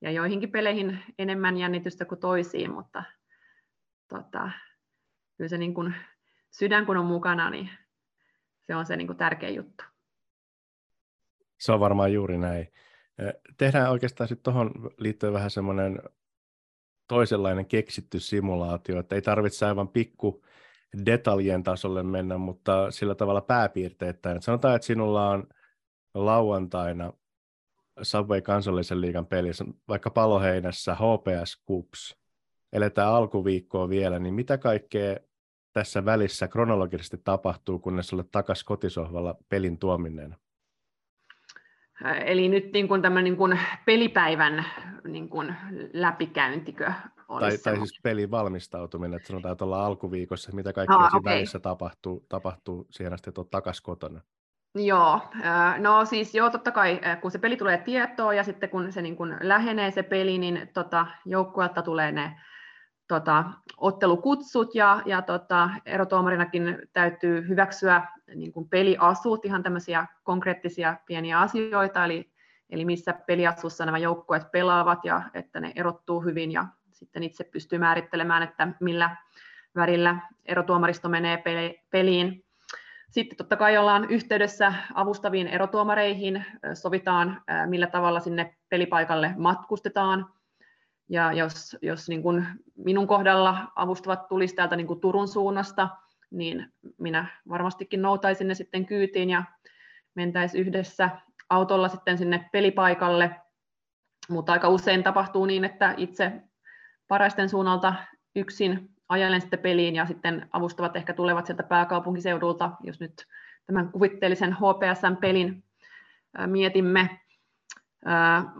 ja joihinkin peleihin enemmän jännitystä kuin toisiin, mutta tota, kyllä se niin kuin, sydän kun on mukana, niin se on se niin kuin tärkeä juttu. Se on varmaan juuri näin. Tehdään oikeastaan sitten tuohon liittyen vähän semmoinen toisenlainen keksitty simulaatio, että ei tarvitse aivan pikku detaljien tasolle mennä, mutta sillä tavalla pääpiirteittäin. Sanotaan, että sinulla on lauantaina Subway kansallisen liigan pelissä, vaikka Paloheinässä HPS Cups, eletään alkuviikkoa vielä, niin mitä kaikkea tässä välissä kronologisesti tapahtuu, kunnes olet takaisin kotisohvalla pelin tuominneena? Eli nyt niin kuin tämän niin kuin pelipäivän niin kuin läpikäyntikö tai, tai siis pelin valmistautuminen, että sanotaan, että ollaan alkuviikossa, mitä kaikkea ah, siinä okay. välissä tapahtuu, tapahtuu siihen asti, että olet takaisin kotona. Joo, no siis joo, totta kai kun se peli tulee tietoon ja sitten kun se niin kun lähenee se peli, niin tota, joukkueelta tulee ne tota, ottelukutsut ja, ja tota, erotuomarinakin täytyy hyväksyä niin kuin peliasut, ihan tämmöisiä konkreettisia pieniä asioita, eli, eli missä peliasussa nämä joukkueet pelaavat ja että ne erottuu hyvin ja sitten itse pystyy määrittelemään, että millä värillä erotuomaristo menee peliin. Sitten totta kai ollaan yhteydessä avustaviin erotuomareihin, sovitaan millä tavalla sinne pelipaikalle matkustetaan. Ja jos, jos niin kuin minun kohdalla avustavat tulisi täältä niin kuin Turun suunnasta, niin minä varmastikin noutaisin ne sitten kyytiin ja mentäisiin yhdessä autolla sitten sinne pelipaikalle. Mutta aika usein tapahtuu niin, että itse paraisten suunnalta yksin ajelen sitten peliin ja sitten avustavat ehkä tulevat sieltä pääkaupunkiseudulta, jos nyt tämän kuvitteellisen HPSn-pelin mietimme.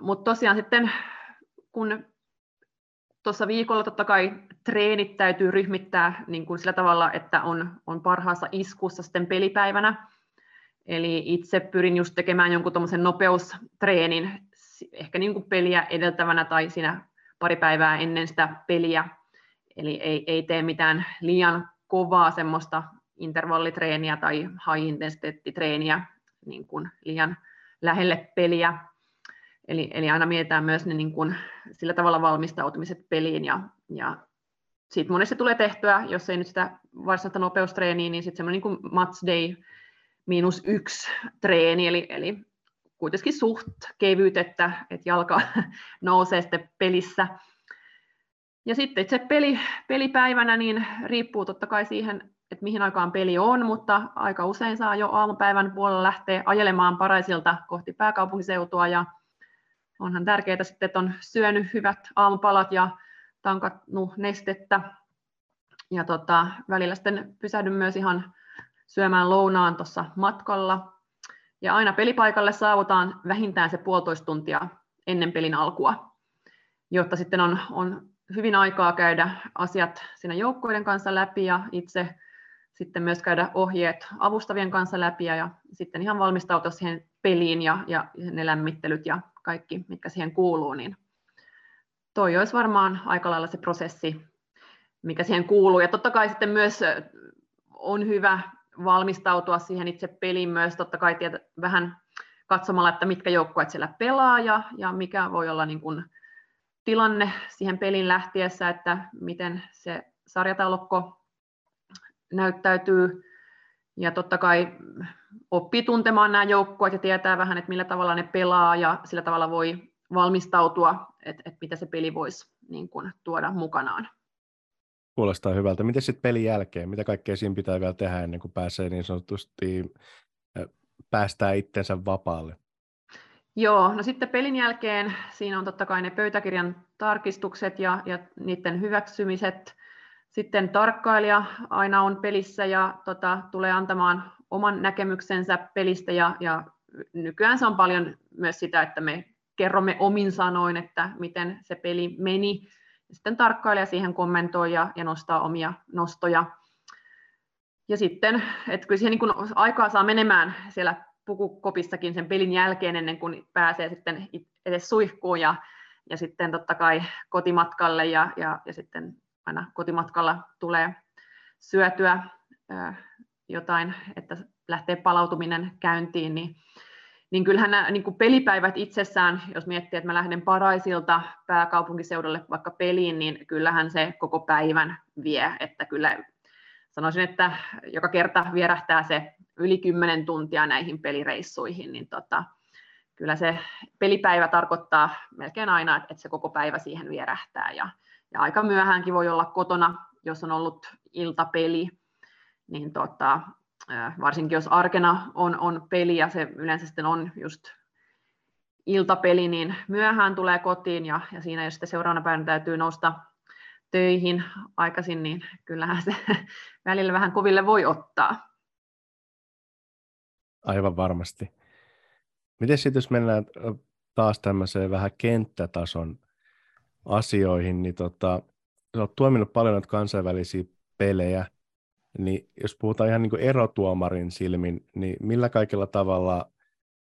Mutta tosiaan sitten kun tuossa viikolla totta kai treenit täytyy ryhmittää niin kuin sillä tavalla, että on, on parhaassa iskussa sitten pelipäivänä. Eli itse pyrin just tekemään jonkun tuommoisen nopeustreenin, ehkä niin kuin peliä edeltävänä tai siinä pari päivää ennen sitä peliä, Eli ei, ei tee mitään liian kovaa semmoista intervallitreeniä tai high intensity treeniä niin kuin liian lähelle peliä. Eli, eli aina mietitään myös ne niin kuin sillä tavalla valmistautumiset peliin ja, ja sitten monesti tulee tehtyä, jos ei nyt sitä varsinaista nopeustreeniä, niin sitten semmoinen niin match day miinus yksi treeni, eli, eli kuitenkin suht kevyt, että, että jalka nousee sitten pelissä. Ja sitten itse peli, pelipäivänä niin riippuu totta kai siihen, että mihin aikaan peli on, mutta aika usein saa jo aamupäivän puolella lähteä ajelemaan paraisilta kohti pääkaupunkiseutua ja onhan tärkeää sitten, että on syönyt hyvät aamupalat ja tankannut nestettä ja tota, välillä sitten pysähdyn myös ihan syömään lounaan tuossa matkalla. Ja aina pelipaikalle saavutaan vähintään se puolitoista tuntia ennen pelin alkua, jotta sitten on, on hyvin aikaa käydä asiat siinä joukkoiden kanssa läpi ja itse sitten myös käydä ohjeet avustavien kanssa läpi ja sitten ihan valmistautua siihen peliin ja, ja ne lämmittelyt ja kaikki, mitkä siihen kuuluu, niin toi olisi varmaan aika lailla se prosessi, mikä siihen kuuluu. Ja totta kai sitten myös on hyvä valmistautua siihen itse peliin myös, totta kai tiedä, vähän katsomalla, että mitkä joukkueet siellä pelaa ja, ja mikä voi olla niin kuin tilanne siihen pelin lähtiessä, että miten se sarjataulukko näyttäytyy. Ja totta kai oppii tuntemaan nämä joukkueet ja tietää vähän, että millä tavalla ne pelaa ja sillä tavalla voi valmistautua, että, että mitä se peli voisi niin kuin, tuoda mukanaan. Kuulostaa hyvältä. Miten sitten pelin jälkeen? Mitä kaikkea siinä pitää vielä tehdä ennen kuin pääsee niin sanotusti päästää itsensä vapaalle? Joo, no sitten pelin jälkeen siinä on totta kai ne pöytäkirjan tarkistukset ja, ja niiden hyväksymiset. Sitten tarkkailija aina on pelissä ja tota, tulee antamaan oman näkemyksensä pelistä ja, ja nykyään se on paljon myös sitä, että me kerromme omin sanoin, että miten se peli meni. Sitten tarkkailija siihen kommentoi ja, ja nostaa omia nostoja. Ja sitten, että kyllä siihen niin aikaa saa menemään siellä pukukopissakin sen pelin jälkeen ennen kuin pääsee sitten edes suihkuun ja, ja sitten totta kai kotimatkalle ja, ja, ja sitten aina kotimatkalla tulee syötyä jotain, että lähtee palautuminen käyntiin, niin, niin kyllähän nämä niin kuin pelipäivät itsessään, jos miettii, että mä lähden Paraisilta pääkaupunkiseudulle vaikka peliin, niin kyllähän se koko päivän vie, että kyllä sanoisin, että joka kerta vierähtää se yli 10 tuntia näihin pelireissuihin, niin tota, kyllä se pelipäivä tarkoittaa melkein aina, että se koko päivä siihen vierähtää. Ja, ja aika myöhäänkin voi olla kotona, jos on ollut iltapeli, niin tota, varsinkin jos arkena on, on peli ja se yleensä sitten on just iltapeli, niin myöhään tulee kotiin ja, ja siinä jos sitten seuraavana päivänä täytyy nousta töihin aikaisin, niin kyllähän se välillä vähän koville voi ottaa. Aivan varmasti. Miten sitten jos mennään taas tämmöiseen vähän kenttätason asioihin, niin tota, olet tuominut paljon noita kansainvälisiä pelejä, niin jos puhutaan ihan niin kuin erotuomarin silmin, niin millä kaikilla tavalla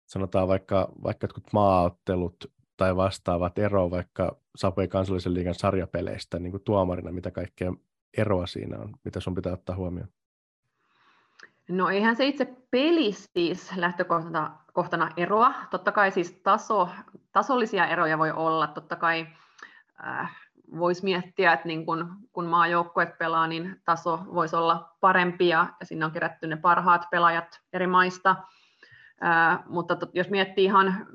sanotaan vaikka, vaikka jotkut maaottelut tai vastaavat ero vaikka Sapoi kansallisen liigan sarjapeleistä niin kuin tuomarina, mitä kaikkea eroa siinä on, mitä sun pitää ottaa huomioon? No eihän se itse peli siis lähtökohtana kohtana eroa. Totta kai siis taso, tasollisia eroja voi olla. Totta kai äh, voisi miettiä, että niin kun, kun maajoukkueet pelaa, niin taso voisi olla parempi ja, ja sinne on kerätty ne parhaat pelaajat eri maista. Äh, mutta tot, jos miettii ihan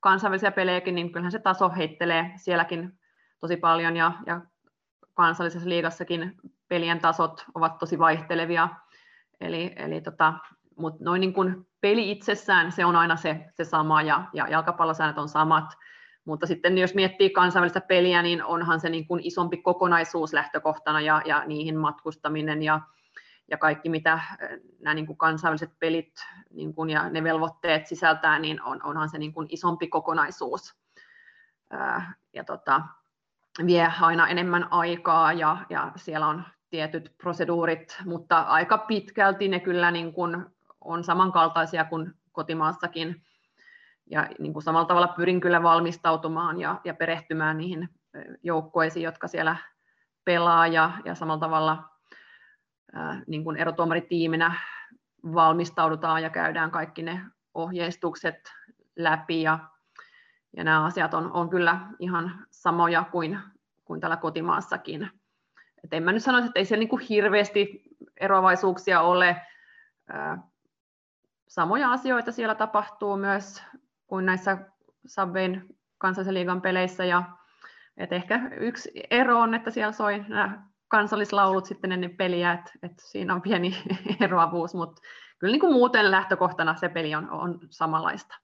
kansainvälisiä pelejäkin, niin kyllähän se taso heittelee sielläkin tosi paljon ja, ja kansallisessa liigassakin pelien tasot ovat tosi vaihtelevia. Eli, eli tota, mutta noin niin kuin peli itsessään se on aina se, se sama ja, ja jalkapallosäännöt on samat, mutta sitten jos miettii kansainvälistä peliä, niin onhan se niin kuin isompi kokonaisuus lähtökohtana ja, ja niihin matkustaminen ja, ja kaikki, mitä nämä niin kuin kansainväliset pelit niin kuin ja ne velvoitteet sisältää, niin on, onhan se niin kuin isompi kokonaisuus. Ja tota, vie aina enemmän aikaa ja, ja siellä on tietyt proseduurit, mutta aika pitkälti ne kyllä niin kuin on samankaltaisia kuin kotimaassakin. Ja niin kuin samalla tavalla pyrin kyllä valmistautumaan ja, ja perehtymään niihin joukkoisiin, jotka siellä pelaa ja, ja samalla tavalla ää, niin kuin erotuomaritiiminä valmistaudutaan ja käydään kaikki ne ohjeistukset läpi ja, ja nämä asiat on, on kyllä ihan samoja kuin, kuin täällä kotimaassakin. Et en mä nyt sanoisi, että ei siellä niin kuin hirveästi eroavaisuuksia ole. Samoja asioita siellä tapahtuu myös kuin näissä Subwayn kansallisen liigan peleissä. Ja, et ehkä yksi ero on, että siellä soi nämä kansallislaulut sitten ennen peliä, että et siinä on pieni eroavuus, mutta kyllä niin kuin muuten lähtökohtana se peli on, on samanlaista.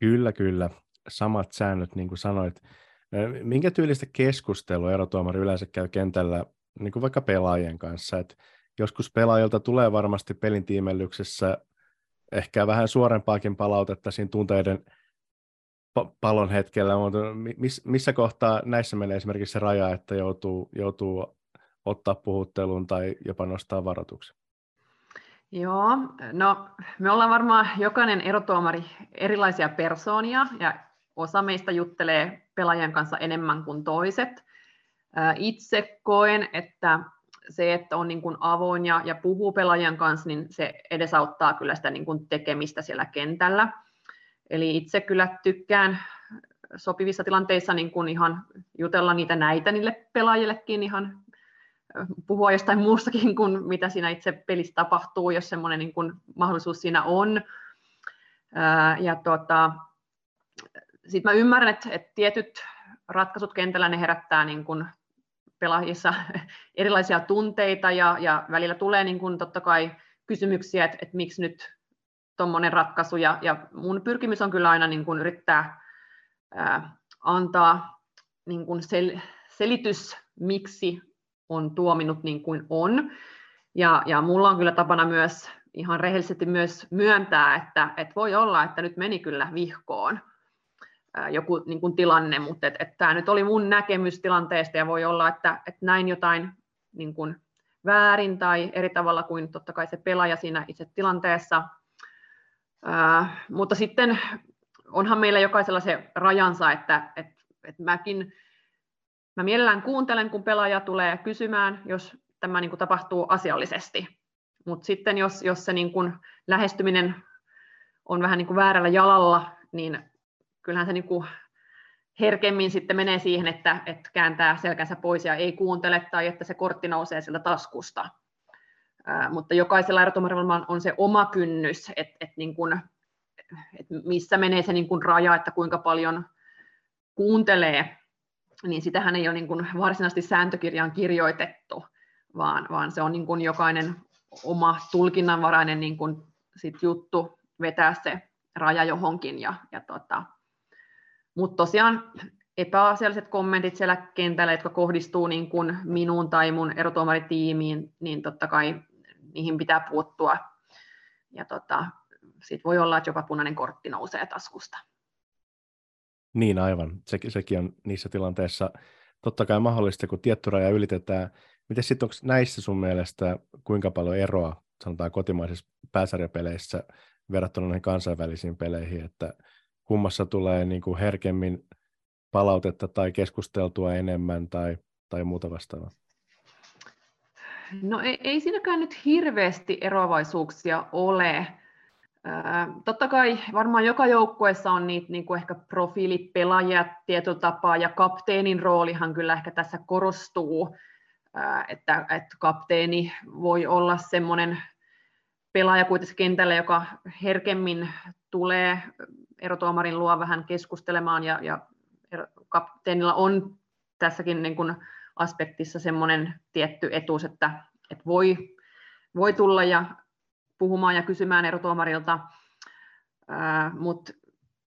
Kyllä, kyllä. Samat säännöt, niin kuin sanoit. Minkä tyylistä keskustelua erotuomari yleensä käy kentällä, niin kuin vaikka pelaajien kanssa? Et joskus pelaajilta tulee varmasti pelin tiimellyksessä ehkä vähän suorempaakin palautetta siinä tunteiden palon hetkellä, mutta missä kohtaa näissä menee esimerkiksi se raja, että joutuu, joutuu ottaa puhuttelun tai jopa nostaa varoituksen? Joo, no me ollaan varmaan jokainen erotuomari erilaisia persoonia ja osa meistä juttelee pelaajien kanssa enemmän kuin toiset. Itse koen, että se, että on niin kuin avoin ja, ja puhuu pelaajien kanssa, niin se edesauttaa kyllä sitä niin kuin tekemistä siellä kentällä. Eli itse kyllä tykkään sopivissa tilanteissa niin kuin ihan jutella niitä näitä niille pelaajillekin ihan puhua jostain muustakin kuin mitä siinä itse pelissä tapahtuu, jos semmoinen niin kuin mahdollisuus siinä on. Ja tota, sitten mä ymmärrän, että, että tietyt ratkaisut kentällä ne herättää niin kuin pelaajissa erilaisia tunteita ja, ja välillä tulee niin kuin totta kai kysymyksiä, että, että miksi nyt tuommoinen ratkaisu ja, ja mun pyrkimys on kyllä aina niin kuin yrittää ää, antaa niin kuin sel, selitys, miksi on tuominut niin kuin on. Ja, ja mulla on kyllä tapana myös ihan rehellisesti myös myöntää, että, että voi olla, että nyt meni kyllä vihkoon joku niin kuin tilanne, mutta et, et tämä nyt oli mun näkemys tilanteesta ja voi olla, että, että näin jotain niin kuin väärin tai eri tavalla kuin totta kai se pelaaja siinä itse tilanteessa. Ää, mutta sitten onhan meillä jokaisella se rajansa, että, että, että mäkin mä mielellään kuuntelen, kun pelaaja tulee kysymään, jos tämä niin kuin tapahtuu asiallisesti. Mutta sitten jos, jos se niin kuin lähestyminen on vähän niin kuin väärällä jalalla, niin kyllähän se niin kuin herkemmin sitten menee siihen, että, että kääntää selkänsä pois ja ei kuuntele tai että se kortti nousee sieltä taskusta. Ää, mutta jokaisella erotumarilla on se oma kynnys, että, että, niin kuin, että missä menee se niin kuin raja, että kuinka paljon kuuntelee, niin sitähän ei ole niin kuin varsinaisesti sääntökirjaan kirjoitettu, vaan, vaan se on niin kuin jokainen oma tulkinnanvarainen niin kuin sit juttu vetää se raja johonkin. Ja, ja tota, mutta tosiaan epäasialliset kommentit siellä kentällä, jotka kohdistuu niin kuin minuun tai mun erotuomaritiimiin, niin totta kai niihin pitää puuttua. Ja tota, sitten voi olla, että jopa punainen kortti nousee taskusta. Niin aivan, Se, sekin on niissä tilanteissa totta kai mahdollista, kun tietty raja ylitetään. Miten sitten onko näissä sun mielestä kuinka paljon eroa, sanotaan kotimaisissa pääsarjapeleissä verrattuna noihin kansainvälisiin peleihin, että kummassa tulee niin kuin herkemmin palautetta tai keskusteltua enemmän tai, tai muuta vastaavaa? No ei, ei siinäkään nyt hirveästi eroavaisuuksia ole. Totta kai varmaan joka joukkueessa on niitä niin kuin ehkä profiilipelaajia tietotapaa ja kapteenin roolihan kyllä ehkä tässä korostuu, että, että kapteeni voi olla semmoinen pelaaja kuitenkin kentällä, joka herkemmin tulee erotuomarin luo vähän keskustelemaan ja, ja kapteenilla on tässäkin niin kuin aspektissa semmoinen tietty etuus, että, että voi, voi tulla ja puhumaan ja kysymään erotuomarilta, mutta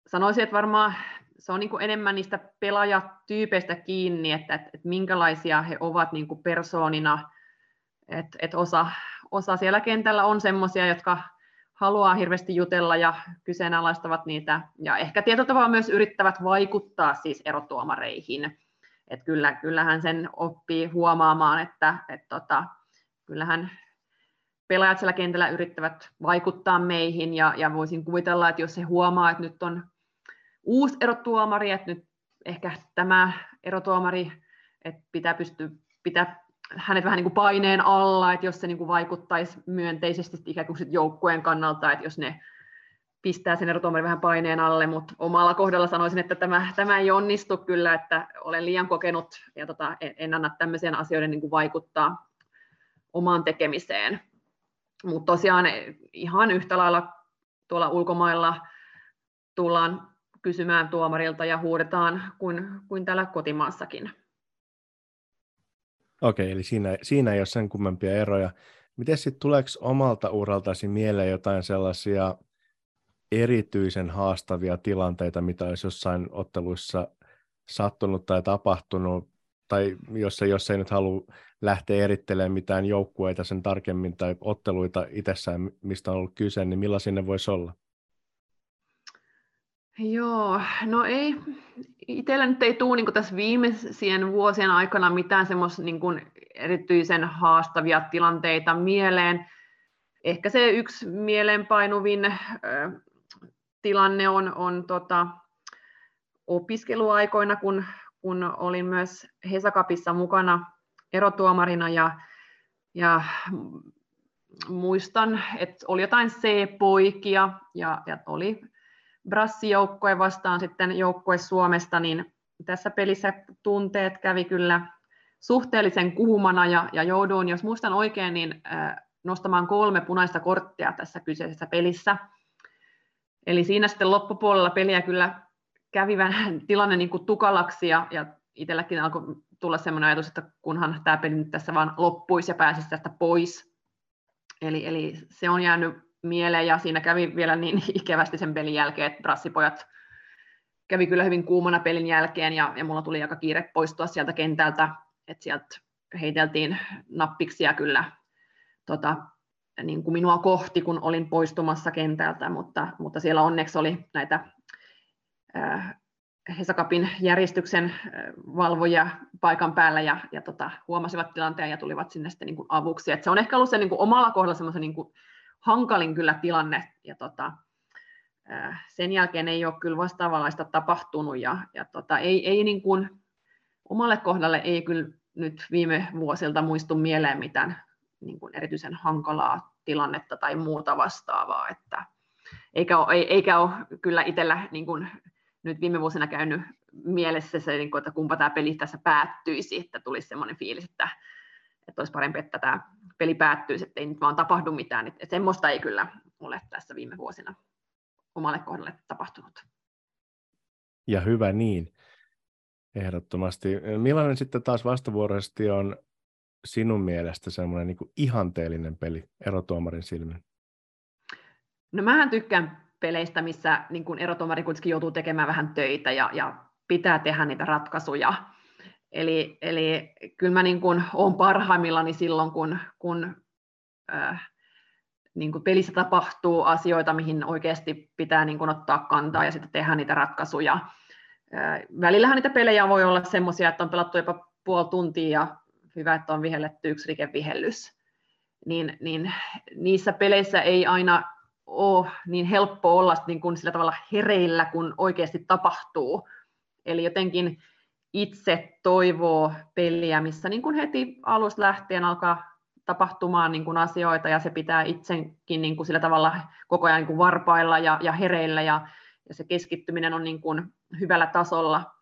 sanoisin, että varmaan se on niin kuin enemmän niistä pelaajatyypeistä kiinni, että, että, että minkälaisia he ovat niin kuin persoonina, että, että osa, osa siellä kentällä on semmoisia, jotka haluaa hirveästi jutella ja kyseenalaistavat niitä, ja ehkä tietyllä tavalla myös yrittävät vaikuttaa siis erotuomareihin. Et kyllä, kyllähän sen oppii huomaamaan, että et tota, kyllähän pelaajat siellä kentällä yrittävät vaikuttaa meihin, ja, ja voisin kuvitella, että jos he huomaa, että nyt on uusi erotuomari, että nyt ehkä tämä erotuomari, että pitää pystyä pitää hänet vähän niin kuin paineen alla, että jos se niin kuin vaikuttaisi myönteisesti ikään kuin joukkueen kannalta, että jos ne pistää sen erotuomarin vähän paineen alle, mutta omalla kohdalla sanoisin, että tämä, tämä ei onnistu kyllä, että olen liian kokenut ja tota, en, en anna tämmöisen asioiden niin kuin vaikuttaa omaan tekemiseen. Mutta tosiaan ihan yhtä lailla tuolla ulkomailla tullaan kysymään tuomarilta ja huudetaan kuin, kuin täällä kotimaassakin. Okei, eli siinä, siinä ei ole sen kummempia eroja. Miten sitten tuleeko omalta uraltasi mieleen jotain sellaisia erityisen haastavia tilanteita, mitä olisi jossain otteluissa sattunut tai tapahtunut, tai jos ei, jos ei nyt halua lähteä erittelemään mitään joukkueita sen tarkemmin tai otteluita itsessään, mistä on ollut kyse, niin millaisia ne voisi olla? Joo, no ei, itsellä nyt ei tule niin tässä viimeisien vuosien aikana mitään semmoista niin erityisen haastavia tilanteita mieleen. Ehkä se yksi mieleenpainuvin ö, tilanne on, on tota, opiskeluaikoina, kun, kun olin myös Hesakapissa mukana erotuomarina ja, ja muistan, että oli jotain C-poikia ja, ja oli brassijoukkue vastaan sitten joukkue Suomesta, niin tässä pelissä tunteet kävi kyllä suhteellisen kuumana ja, ja jouduin, jos muistan oikein, niin nostamaan kolme punaista korttia tässä kyseisessä pelissä. Eli siinä sitten loppupuolella peliä kyllä kävi vähän tilanne niin kuin tukalaksi ja, ja itselläkin alkoi tulla sellainen ajatus, että kunhan tämä peli nyt tässä vaan loppuisi ja pääsisi tästä pois. Eli, eli se on jäänyt mieleen ja siinä kävi vielä niin ikävästi sen pelin jälkeen, että brassipojat kävi kyllä hyvin kuumana pelin jälkeen ja, ja mulla tuli aika kiire poistua sieltä kentältä, että sieltä heiteltiin nappiksia kyllä tota, niin kuin minua kohti, kun olin poistumassa kentältä, mutta, mutta siellä onneksi oli näitä äh, Hesakapin järjestyksen äh, valvoja paikan päällä ja, ja tota, huomasivat tilanteen ja tulivat sinne sitten niin kuin avuksi. Et se on ehkä ollut se niin kuin omalla kohdalla semmoisen niin kuin hankalin kyllä tilanne ja tota, äh, sen jälkeen ei ole kyllä vastaavanlaista tapahtunut ja, ja tota, ei, ei niin kuin, omalle kohdalle ei kyllä nyt viime vuosilta muistu mieleen mitään niin kuin erityisen hankalaa tilannetta tai muuta vastaavaa. Että, eikä, ole, eikä ole kyllä itsellä niin kuin, nyt viime vuosina käynyt mielessä se, niin että kumpa tämä peli tässä päättyisi, että tulisi sellainen fiilis, että, että olisi parempi, että tämä peli päättyisi, että ei nyt vaan tapahdu mitään. Että semmoista ei kyllä ole tässä viime vuosina omalle kohdalle tapahtunut. Ja hyvä niin, ehdottomasti. Millainen sitten taas vastavuoroisesti on sinun mielestä semmoinen niin ihanteellinen peli erotuomarin silmin? No mähän tykkään peleistä, missä niin kuin erotuomari kuitenkin joutuu tekemään vähän töitä ja, ja pitää tehdä niitä ratkaisuja. Eli, eli kyllä mä niin kuin olen parhaimmillani silloin, kun, kun äh, niin kuin pelissä tapahtuu asioita, mihin oikeasti pitää niin kuin ottaa kantaa ja sitten tehdä niitä ratkaisuja. Äh, välillähän niitä pelejä voi olla semmoisia, että on pelattu jopa puoli tuntia ja hyvä, että on vihelletty yksi rikevihellys, niin, niin niissä peleissä ei aina ole niin helppo olla niin kuin sillä tavalla hereillä, kun oikeasti tapahtuu. Eli jotenkin itse toivoo peliä, missä niin kuin heti alusta lähtien alkaa tapahtumaan niin kuin asioita ja se pitää itsekin niin kuin sillä tavalla koko ajan niin kuin varpailla ja, ja hereillä ja, ja se keskittyminen on niin kuin hyvällä tasolla.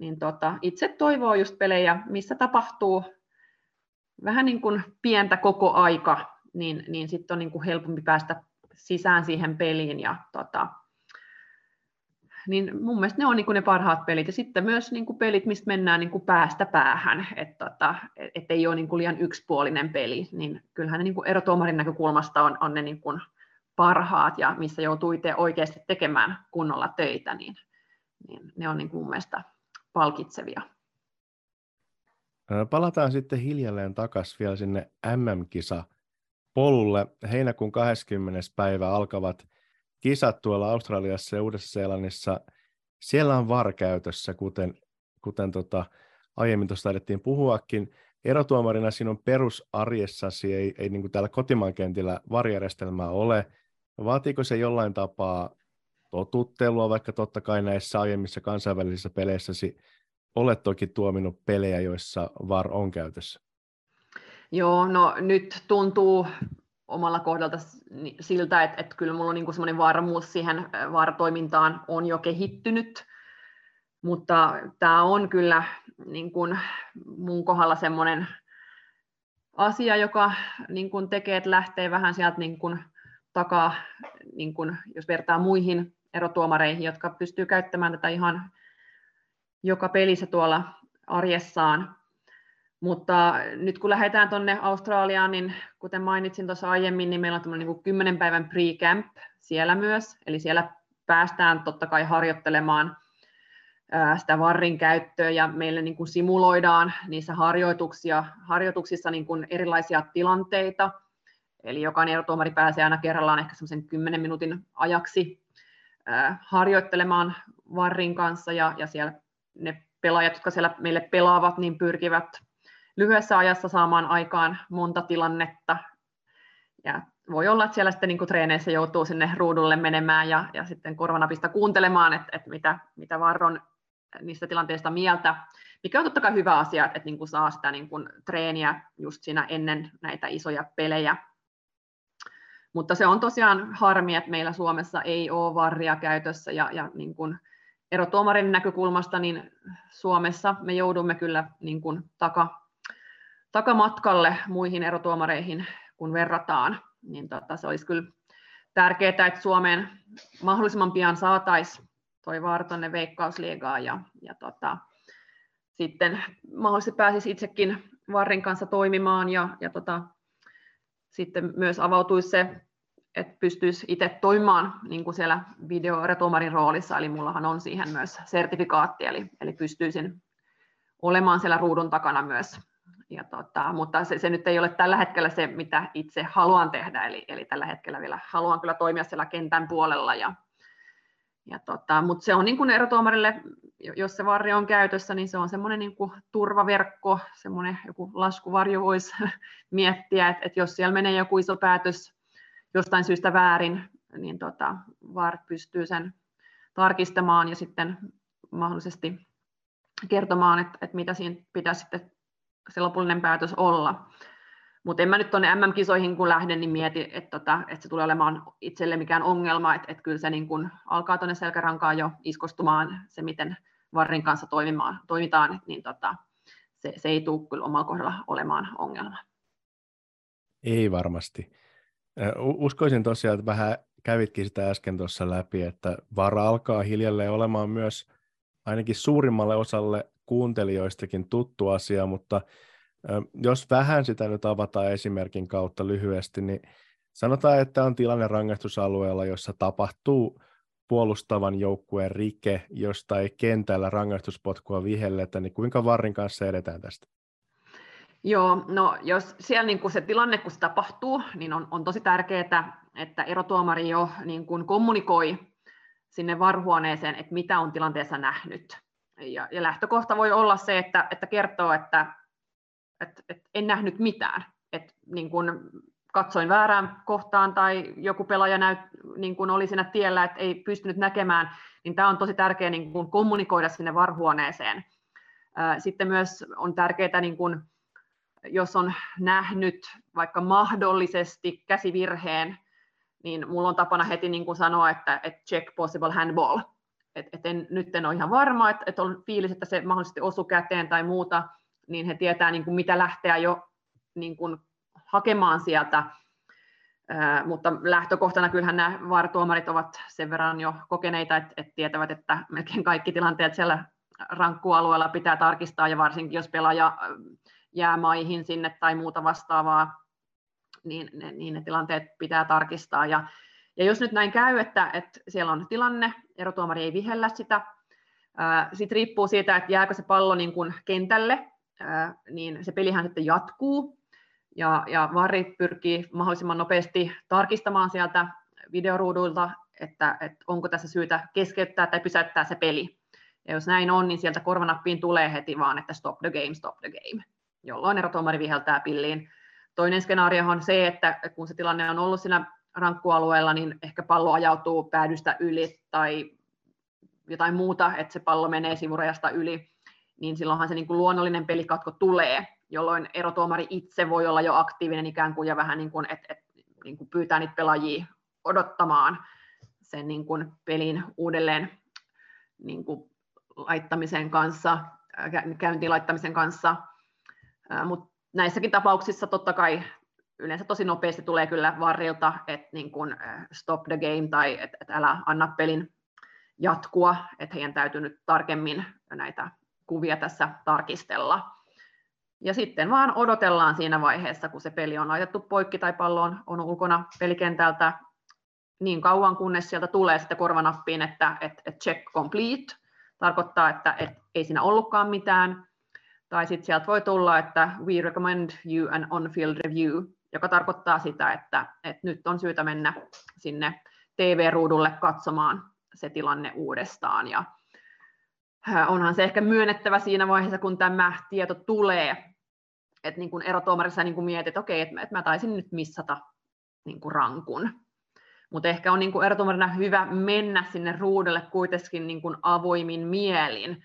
Niin tota, itse toivoo just pelejä, missä tapahtuu vähän niin kuin pientä koko aika, niin, niin sitten on niin kuin helpompi päästä sisään siihen peliin. Ja, tota, niin mun mielestä ne on niin kuin ne parhaat pelit. Ja sitten myös niin kuin pelit, mistä mennään niin kuin päästä päähän, että tota, et ei ole niin kuin liian yksipuolinen peli. Niin kyllähän ne niin kuin erotuomarin näkökulmasta on, on ne niin kuin parhaat ja missä joutuu itse oikeasti tekemään kunnolla töitä, niin, niin ne on niin kuin mun mielestä palkitsevia. Palataan sitten hiljalleen takaisin vielä sinne MM-kisa polulle. Heinäkuun 20. päivä alkavat kisat tuolla Australiassa ja Uudessa-Seelannissa. Siellä on VAR käytössä, kuten, kuten tota, aiemmin tuosta taidettiin puhuakin. Erotuomarina sinun perusarjessasi ei, ei niin kuin täällä kotimaan kentillä varjärjestelmää ole. Vaatiiko se jollain tapaa totuttelua, vaikka totta kai näissä aiemmissa kansainvälisissä peleissäsi olet toki tuominut pelejä, joissa VAR on käytössä. Joo, no nyt tuntuu omalla kohdalta siltä, että, että kyllä minulla on niin semmoinen varmuus siihen VAR-toimintaan on jo kehittynyt, mutta tämä on kyllä niin kuin mun kohdalla semmoinen asia, joka niin kuin tekee, että lähtee vähän sieltä niin kuin takaa, niin kuin jos vertaa muihin erotuomareihin, jotka pystyy käyttämään tätä ihan joka pelissä tuolla arjessaan. Mutta nyt kun lähdetään tuonne Australiaan, niin kuten mainitsin tuossa aiemmin, niin meillä on tämmöinen niin 10 päivän pre-camp siellä myös. Eli siellä päästään totta kai harjoittelemaan sitä varrin käyttöä ja meille niin kuin simuloidaan niissä harjoituksia, harjoituksissa niin kuin erilaisia tilanteita. Eli jokainen erotuomari pääsee aina kerrallaan ehkä semmoisen 10 minuutin ajaksi harjoittelemaan varrin kanssa ja, ja siellä ne pelaajat, jotka siellä meille pelaavat, niin pyrkivät lyhyessä ajassa saamaan aikaan monta tilannetta. Ja voi olla, että siellä sitten niin treeneissä joutuu sinne ruudulle menemään ja, ja sitten korvanapista kuuntelemaan, että, että mitä, mitä Varron niistä tilanteista mieltä, mikä on totta kai hyvä asia, että niin kuin saa sitä niin kuin treeniä just siinä ennen näitä isoja pelejä. Mutta se on tosiaan harmi, että meillä Suomessa ei ole varria käytössä ja, ja niin kuin erotuomarin näkökulmasta, niin Suomessa me joudumme kyllä niin kuin taka, takamatkalle muihin erotuomareihin, kun verrataan, niin tota, se olisi kyllä tärkeää, että Suomeen mahdollisimman pian saataisiin toi VAR tuonne veikkausliigaan ja, ja tota, sitten mahdollisesti pääsisi itsekin Varrin kanssa toimimaan ja, ja tota, sitten myös avautuisi se, että pystyisi itse toimimaan niin kuin siellä videoretuomarin roolissa, eli mullahan on siihen myös sertifikaatti, eli, eli pystyisin olemaan siellä ruudun takana myös. Ja tota, mutta se, se nyt ei ole tällä hetkellä se, mitä itse haluan tehdä, eli, eli tällä hetkellä vielä haluan kyllä toimia siellä kentän puolella. Ja, ja tota, mutta se on niin kuin erotuomarille, jos se varjo on käytössä, niin se on semmoinen niin kuin turvaverkko, semmoinen joku laskuvarjo voisi miettiä, että, että jos siellä menee joku iso päätös jostain syystä väärin, niin tota, VAR pystyy sen tarkistamaan ja sitten mahdollisesti kertomaan, että, että mitä siinä pitäisi sitten se lopullinen päätös olla. Mutta en mä nyt tuonne MM-kisoihin kun lähden, niin mieti, että, tota, että se tulee olemaan itselle mikään ongelma, että, että kyllä se niin kun alkaa tuonne selkärankaan jo iskostumaan se, miten Varrin kanssa toimimaan, toimitaan, niin tota, se, se ei tule kyllä omalla kohdalla olemaan ongelma. Ei varmasti. Uskoisin tosiaan, että vähän kävitkin sitä äsken tuossa läpi, että vara alkaa hiljalleen olemaan myös ainakin suurimmalle osalle kuuntelijoistakin tuttu asia, mutta jos vähän sitä nyt avataan esimerkin kautta lyhyesti, niin sanotaan, että on tilanne rangaistusalueella, jossa tapahtuu puolustavan joukkueen rike, josta ei kentällä rangaistuspotkua vihelletä, niin kuinka Varrin kanssa edetään tästä? Joo, no jos siellä niin kuin se tilanne, kun se tapahtuu, niin on, on tosi tärkeää, että erotuomari jo niin kuin kommunikoi sinne varhuoneeseen, että mitä on tilanteessa nähnyt. Ja, ja lähtökohta voi olla se, että, että kertoo, että, että, että en nähnyt mitään. Että niin kun katsoin väärään kohtaan tai joku pelaaja näyt, niin kun oli siinä tiellä, että ei pystynyt näkemään, niin tämä on tosi tärkeää niin kun kommunikoida sinne varhuoneeseen. Sitten myös on tärkeää, niin kun, jos on nähnyt vaikka mahdollisesti käsivirheen, niin mulla on tapana heti niin kuin sanoa, että, että check possible handball. Et, et en, nyt en ole ihan varma, että, että on fiilis, että se mahdollisesti osu käteen tai muuta, niin he tietää niin kuin mitä lähteä jo niin kuin hakemaan sieltä. Ää, mutta lähtökohtana kyllähän nämä vartuomarit ovat sen verran jo kokeneita, että, että tietävät, että melkein kaikki tilanteet siellä rankkualueella pitää tarkistaa, ja varsinkin jos pelaaja jää maihin sinne tai muuta vastaavaa, niin niin ne tilanteet pitää tarkistaa. Ja, ja jos nyt näin käy, että, että siellä on tilanne, erotuomari ei vihellä sitä, sitten riippuu siitä, että jääkö se pallo niin kuin kentälle, niin se pelihän sitten jatkuu, ja, ja VARI pyrkii mahdollisimman nopeasti tarkistamaan sieltä videoruuduilta, että, että onko tässä syytä keskeyttää tai pysäyttää se peli. Ja jos näin on, niin sieltä korvanappiin tulee heti vaan, että stop the game, stop the game, jolloin erotuomari viheltää pilliin Toinen skenaario on se, että kun se tilanne on ollut siinä rankkualueella, niin ehkä pallo ajautuu päädystä yli tai jotain muuta, että se pallo menee sivurajasta yli, niin silloinhan se niin kuin luonnollinen pelikatko tulee, jolloin erotuomari itse voi olla jo aktiivinen ikään kuin ja vähän niin kuin, että, että niin kuin pyytää niitä pelaajia odottamaan sen niin kuin pelin uudelleen niin kuin laittamisen kanssa, käyntiin laittamisen kanssa, mutta näissäkin tapauksissa totta kai yleensä tosi nopeasti tulee kyllä varrilta, että niin kuin stop the game tai että, että älä anna pelin jatkua, että heidän täytyy nyt tarkemmin näitä kuvia tässä tarkistella. Ja sitten vaan odotellaan siinä vaiheessa, kun se peli on laitettu poikki tai pallo on, on ulkona pelikentältä niin kauan, kunnes sieltä tulee sitten korvanappiin, että, että, että check complete, tarkoittaa, että, että ei siinä ollutkaan mitään, tai sitten sieltä voi tulla, että we recommend you an on-field review, joka tarkoittaa sitä, että, että nyt on syytä mennä sinne TV-ruudulle katsomaan se tilanne uudestaan. Ja onhan se ehkä myönnettävä siinä vaiheessa, kun tämä tieto tulee, että niin kuin erotuomarissa niin kuin mietit, että okei, että mä taisin nyt missata niin kuin rankun. Mutta ehkä on niin kuin erotuomarina hyvä mennä sinne ruudulle kuitenkin niin kuin avoimin mielin.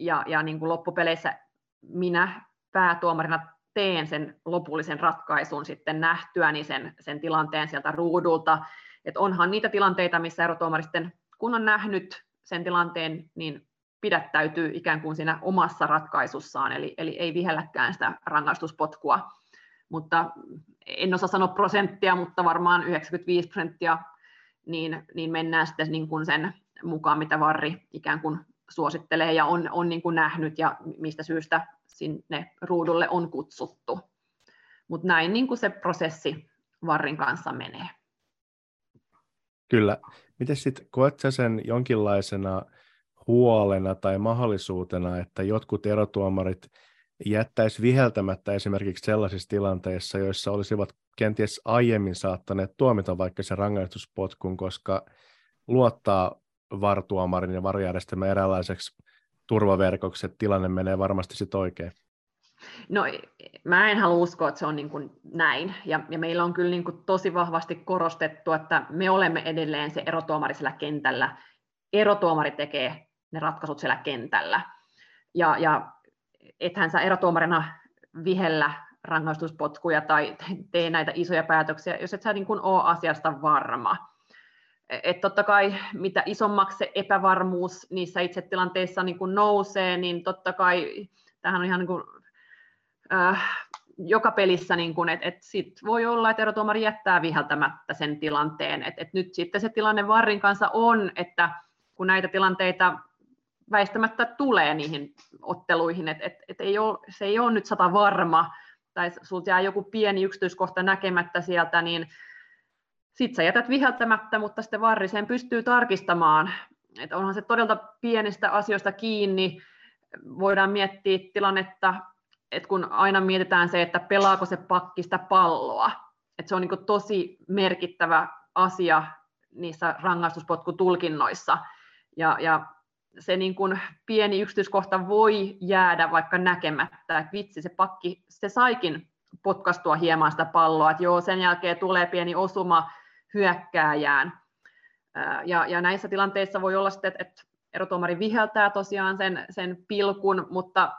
Ja, ja niin kuin loppupeleissä minä päätuomarina teen sen lopullisen ratkaisun sitten nähtyäni sen, sen tilanteen sieltä ruudulta. Et onhan niitä tilanteita, missä erotuomari sitten, kun on nähnyt sen tilanteen, niin pidättäytyy ikään kuin siinä omassa ratkaisussaan, eli, eli ei vihelläkään sitä rangaistuspotkua. Mutta en osaa sanoa prosenttia, mutta varmaan 95 prosenttia, niin, niin mennään sitten niin kuin sen mukaan, mitä Varri ikään kuin suosittelee ja on, on niin kuin nähnyt ja mistä syystä sinne ruudulle on kutsuttu. Mutta näin niin kuin se prosessi Varrin kanssa menee. Kyllä. Miten sitten, koet sä sen jonkinlaisena huolena tai mahdollisuutena, että jotkut erotuomarit jättäisi viheltämättä esimerkiksi sellaisissa tilanteissa, joissa olisivat kenties aiemmin saattaneet tuomita vaikka se rangaistuspotkun, koska luottaa vartuomarin ja varjärjestelmän eräänlaiseksi turvaverkoksi, että tilanne menee varmasti sitten oikein. No mä en halua uskoa, että se on niin kuin näin. Ja, ja meillä on kyllä niin kuin tosi vahvasti korostettu, että me olemme edelleen se erotuomari siellä kentällä. Erotuomari tekee ne ratkaisut siellä kentällä. Ja, ja ethän sä erotuomarina vihellä rangaistuspotkuja tai tee näitä isoja päätöksiä, jos et sä niin kuin ole asiasta varma. Et totta kai mitä isommaksi se epävarmuus niissä itse tilanteissa niin kuin nousee, niin totta kai tähän on ihan niin kuin äh, joka pelissä, niin kun, et, et sit voi olla, että erotuomari jättää viheltämättä sen tilanteen. Et, et nyt sitten se tilanne Varrin kanssa on, että kun näitä tilanteita väistämättä tulee niihin otteluihin, että et, et ei ole, se ei ole nyt sata varma, tai sinulta jää joku pieni yksityiskohta näkemättä sieltä, niin sitten sä jätät viheltämättä, mutta sitten Varri sen pystyy tarkistamaan. että onhan se todella pienistä asioista kiinni. Voidaan miettiä tilannetta että kun aina mietitään se, että pelaako se pakki sitä palloa, että se on niin tosi merkittävä asia niissä rangaistuspotku-tulkinnoissa. Ja, ja se niin kuin pieni yksityiskohta voi jäädä vaikka näkemättä, että vitsi, se pakki, se saikin potkastua hieman sitä palloa, että joo, sen jälkeen tulee pieni osuma hyökkääjään. Ja, ja näissä tilanteissa voi olla sitten, että, erotuomari viheltää tosiaan sen, sen pilkun, mutta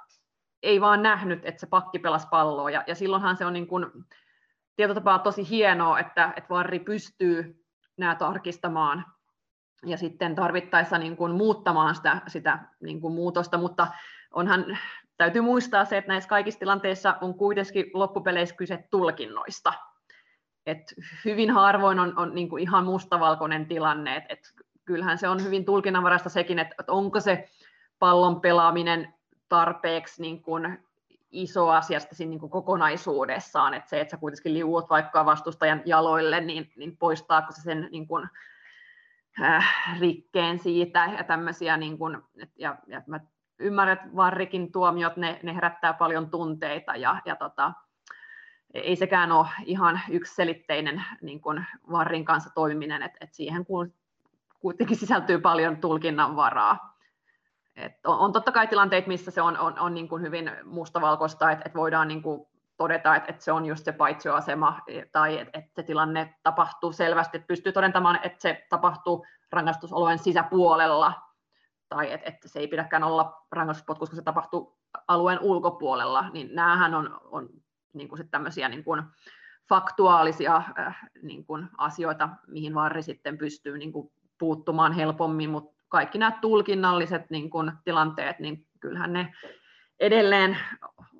ei vaan nähnyt, että se pakki pelasi palloa. Ja, ja silloinhan se on niin kuin, tietotapaa tosi hienoa, että, että Varri pystyy nämä tarkistamaan ja sitten tarvittaessa niin kuin muuttamaan sitä, sitä niin kuin muutosta, mutta onhan, täytyy muistaa se, että näissä kaikissa tilanteissa on kuitenkin loppupeleissä kyse tulkinnoista. Et hyvin harvoin on, on niin kuin ihan mustavalkoinen tilanne, että et kyllähän se on hyvin tulkinnanvaraista sekin, että, että onko se pallon pelaaminen tarpeeksi niin kuin iso asia siinä niin kuin kokonaisuudessaan, että se, että sä kuitenkin liuut vaikka vastustajan jaloille, niin, niin poistaako se sen niin kuin, äh, rikkeen siitä ja tämmöisiä, niin kuin, et, ja, ja mä ymmärrän, että varrikin tuomiot, ne, ne herättää paljon tunteita ja, ja tota, ei sekään ole ihan yksiselitteinen niin kuin varrin kanssa toimiminen, että et siihen kuitenkin sisältyy paljon tulkinnan varaa. Et on, on totta kai tilanteita, missä se on, on, on niin kuin hyvin mustavalkoista, että, että voidaan niin kuin todeta, että, että se on just se paitsioasema tai että, että se tilanne tapahtuu selvästi, että pystyy todentamaan, että se tapahtuu rangaistusalueen sisäpuolella tai että, että se ei pidäkään olla rangaistuspotku, koska se tapahtuu alueen ulkopuolella, niin näähän on, on niin kuin tämmöisiä niin kuin faktuaalisia äh, niin kuin asioita, mihin varri sitten pystyy niin kuin puuttumaan helpommin, mutta kaikki nämä tulkinnalliset niin kuin, tilanteet, niin kyllähän ne edelleen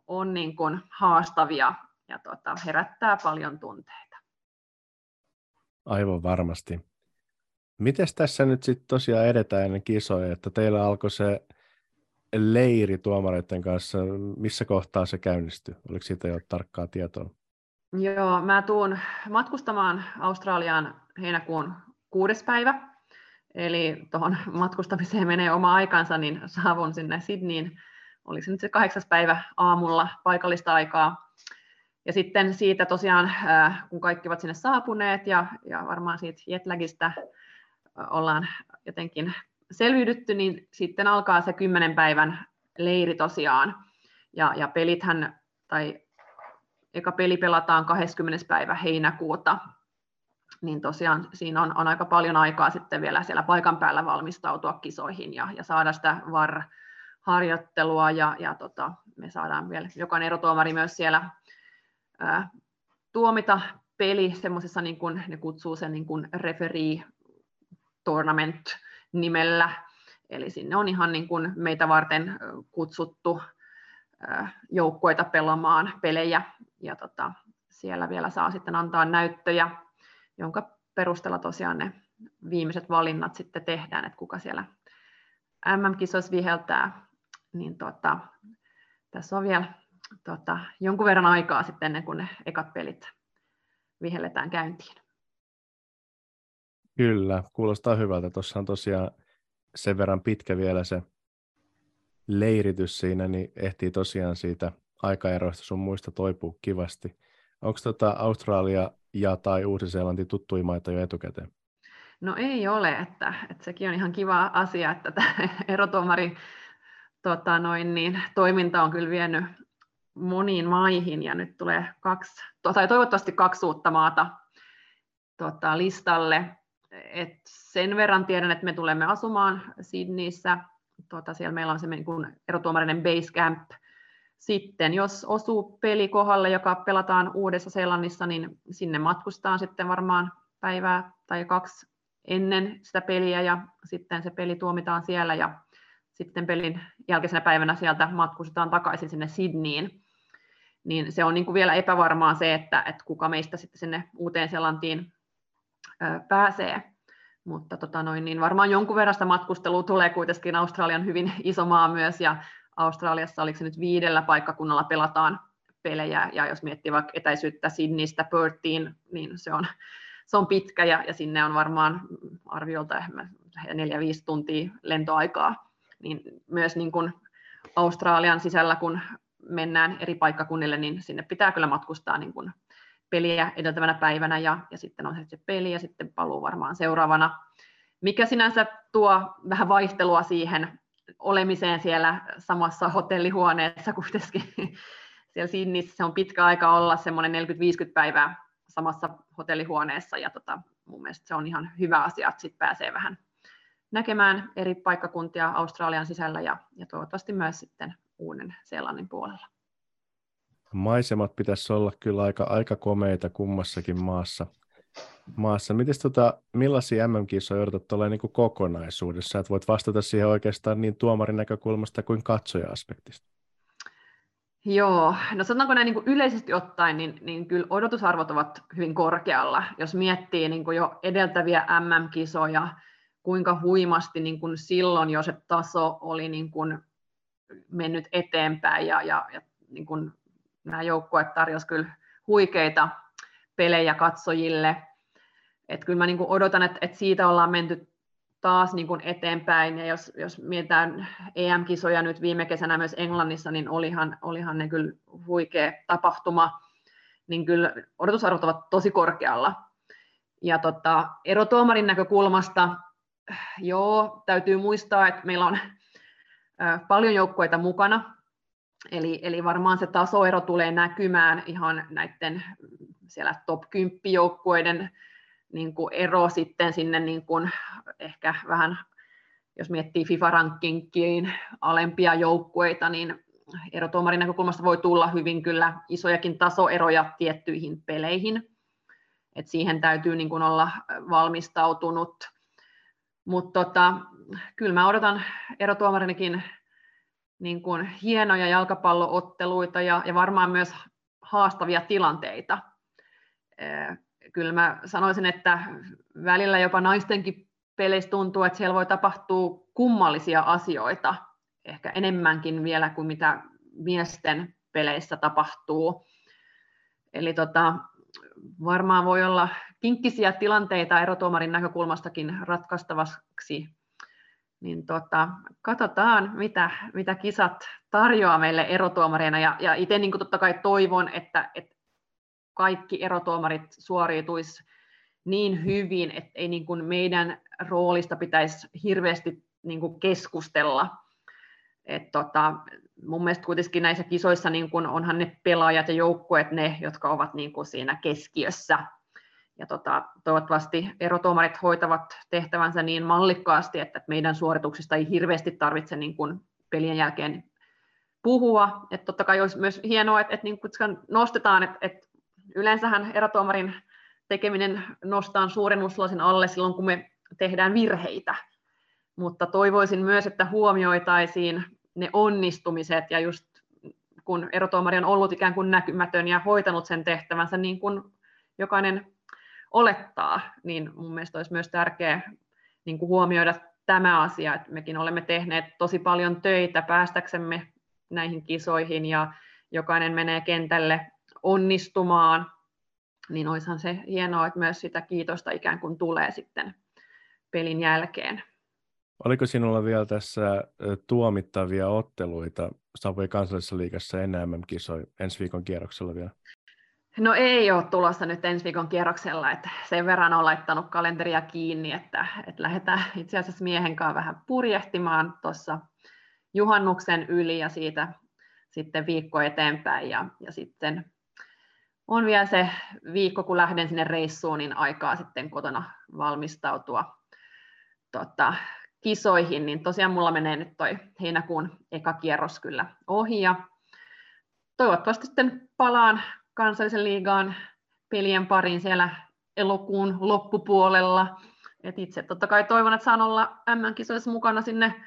on niin kuin, haastavia ja tota, herättää paljon tunteita. Aivan varmasti. Miten tässä nyt sitten tosiaan edetään ennen kisoja, että teillä alkoi se leiri tuomareiden kanssa, missä kohtaa se käynnistyi? Oliko siitä jo tarkkaa tietoa? Joo, mä tuun matkustamaan Australiaan heinäkuun kuudes päivä, Eli tuohon matkustamiseen menee oma aikansa, niin saavun sinne Sydneyin, oli se nyt se kahdeksas päivä aamulla paikallista aikaa. Ja sitten siitä tosiaan, äh, kun kaikki ovat sinne saapuneet ja, ja varmaan siitä jetlagista äh, ollaan jotenkin selviydytty, niin sitten alkaa se kymmenen päivän leiri tosiaan. Ja, ja pelithän, tai eka peli pelataan 20. päivä heinäkuuta niin tosiaan siinä on, on aika paljon aikaa sitten vielä siellä paikan päällä valmistautua kisoihin ja, ja saada sitä VAR-harjoittelua ja, ja tota, me saadaan vielä jokainen erotuomari myös siellä ää, tuomita peli semmoisessa, niin kuin ne kutsuu sen niin kuin referee tournament nimellä, Eli sinne on ihan niin kuin meitä varten kutsuttu joukkoita pelaamaan pelejä. Ja tota, siellä vielä saa sitten antaa näyttöjä, jonka perusteella tosiaan ne viimeiset valinnat sitten tehdään, että kuka siellä MM-kisoissa viheltää, niin tota, tässä on vielä tota, jonkun verran aikaa sitten ennen kuin ne ekat pelit vihelletään käyntiin. Kyllä, kuulostaa hyvältä. Tuossa on tosiaan sen verran pitkä vielä se leiritys siinä, niin ehtii tosiaan siitä aikaeroista sun muista toipuu kivasti. Onko tota Australia ja tai Uusi-Seelanti tuttuja maita jo etukäteen? No ei ole, että, että sekin on ihan kiva asia, että tämä erotuomari tota noin, niin, toiminta on kyllä vienyt moniin maihin ja nyt tulee kaksi, tai toivottavasti kaksi uutta maata tota, listalle. Et sen verran tiedän, että me tulemme asumaan Sydneyssä. Tota, siellä meillä on se niin erotuomarinen base camp. Sitten jos osuu peli kohdalle, joka pelataan Uudessa Seelannissa, niin sinne matkustaan sitten varmaan päivää tai kaksi ennen sitä peliä ja sitten se peli tuomitaan siellä ja sitten pelin jälkeisenä päivänä sieltä matkustetaan takaisin sinne Sydneyin. Niin se on niin kuin vielä epävarmaa se, että, että kuka meistä sitten sinne uuteen Seelantiin pääsee. Mutta tota noin, niin varmaan jonkun verran sitä matkustelua tulee kuitenkin. Australian hyvin iso maa myös, ja Australiassa oliko se nyt viidellä paikkakunnalla pelataan pelejä, ja jos miettii vaikka etäisyyttä Sydneystä Perthiin, niin se on, se on pitkä, ja, ja sinne on varmaan arviolta 4-5 tuntia lentoaikaa, niin myös niin kuin Australian sisällä, kun mennään eri paikkakunnille, niin sinne pitää kyllä matkustaa niin kuin peliä edeltävänä päivänä ja, ja sitten on se peli ja sitten paluu varmaan seuraavana, mikä sinänsä tuo vähän vaihtelua siihen olemiseen siellä samassa hotellihuoneessa kuitenkin. Siellä Sydneyssä se on pitkä aika olla semmoinen 40-50 päivää samassa hotellihuoneessa ja tota, mun mielestä se on ihan hyvä asia, että sitten pääsee vähän näkemään eri paikkakuntia Australian sisällä ja, ja toivottavasti myös sitten uuden Seelannin puolella. Maisemat pitäisi olla kyllä aika, aika komeita kummassakin maassa. maassa. Mites tota, millaisia MM-kisoja odotat tuolla niin kokonaisuudessa? Että voit vastata siihen oikeastaan niin tuomarin näkökulmasta kuin katsoja-aspektista. Joo, no sanotaanko näin niin kuin yleisesti ottaen, niin, niin kyllä odotusarvot ovat hyvin korkealla. Jos miettii niin kuin jo edeltäviä MM-kisoja, kuinka huimasti niin kuin silloin jo se taso oli niin kuin mennyt eteenpäin ja, ja, ja niin kuin nämä joukkueet tarjosivat kyllä huikeita pelejä katsojille. Et kyllä mä niin kuin odotan, että, että siitä ollaan menty taas niin kuin eteenpäin. Ja jos, jos mietitään EM-kisoja nyt viime kesänä myös Englannissa, niin olihan, olihan ne kyllä huikea tapahtuma. Niin kyllä odotusarvot ovat tosi korkealla. Ja tota, erotuomarin näkökulmasta, joo, täytyy muistaa, että meillä on paljon joukkueita mukana, Eli, eli varmaan se tasoero tulee näkymään ihan näiden siellä top 10 joukkueiden niin kuin ero sitten sinne niin kuin ehkä vähän, jos miettii FIFA-rankingkiin alempia joukkueita, niin erotuomarin näkökulmasta voi tulla hyvin kyllä isojakin tasoeroja tiettyihin peleihin. Et siihen täytyy niin kuin olla valmistautunut. Mutta tota, kyllä mä odotan erotuomarinakin niin kuin hienoja jalkapallootteluita ja, ja varmaan myös haastavia tilanteita. Kyllä mä sanoisin, että välillä jopa naistenkin peleissä tuntuu, että siellä voi tapahtua kummallisia asioita, ehkä enemmänkin vielä kuin mitä miesten peleissä tapahtuu. Eli tota, varmaan voi olla kinkkisiä tilanteita erotuomarin näkökulmastakin ratkaistavaksi niin tota, katsotaan, mitä, mitä kisat tarjoaa meille erotuomareina. Ja, ja itse niin totta kai toivon, että, että kaikki erotuomarit suoriutuisi niin hyvin, että ei niin kuin meidän roolista pitäisi hirveästi niin kuin keskustella. Et tota, mun mielestä kuitenkin näissä kisoissa niin kuin onhan ne pelaajat ja joukkueet ne, jotka ovat niin kuin siinä keskiössä ja tota, toivottavasti erotuomarit hoitavat tehtävänsä niin mallikkaasti, että meidän suorituksista ei hirveästi tarvitse niin kuin pelien jälkeen puhua. Et totta kai olisi myös hienoa, että, että niin kuin nostetaan, että, että yleensähän erotuomarin tekeminen nostaa suurennuslasin alle silloin, kun me tehdään virheitä. mutta toivoisin myös, että huomioitaisiin ne onnistumiset ja just kun erotuomari on ollut ikään kuin näkymätön ja hoitanut sen tehtävänsä niin kuin jokainen olettaa, niin mun mielestä olisi myös tärkeää niin kuin huomioida tämä asia, että mekin olemme tehneet tosi paljon töitä päästäksemme näihin kisoihin ja jokainen menee kentälle onnistumaan, niin olisihan se hienoa, että myös sitä kiitosta ikään kuin tulee sitten pelin jälkeen. Oliko sinulla vielä tässä tuomittavia otteluita Savoi kansallisessa liigassa ennen MM-kisoja ensi viikon kierroksella vielä? No ei ole tulossa nyt ensi viikon kierroksella, että sen verran on laittanut kalenteria kiinni, että, että lähdetään itse asiassa miehen kanssa vähän purjehtimaan tuossa juhannuksen yli ja siitä sitten viikko eteenpäin. Ja, ja sitten on vielä se viikko, kun lähden sinne reissuun, niin aikaa sitten kotona valmistautua tota, kisoihin, niin tosiaan mulla menee nyt toi heinäkuun eka kierros kyllä ohi ja toivottavasti sitten palaan kansallisen liigaan pelien pariin siellä elokuun loppupuolella. Et itse totta kai toivon, että saan olla M-kisoissa mukana sinne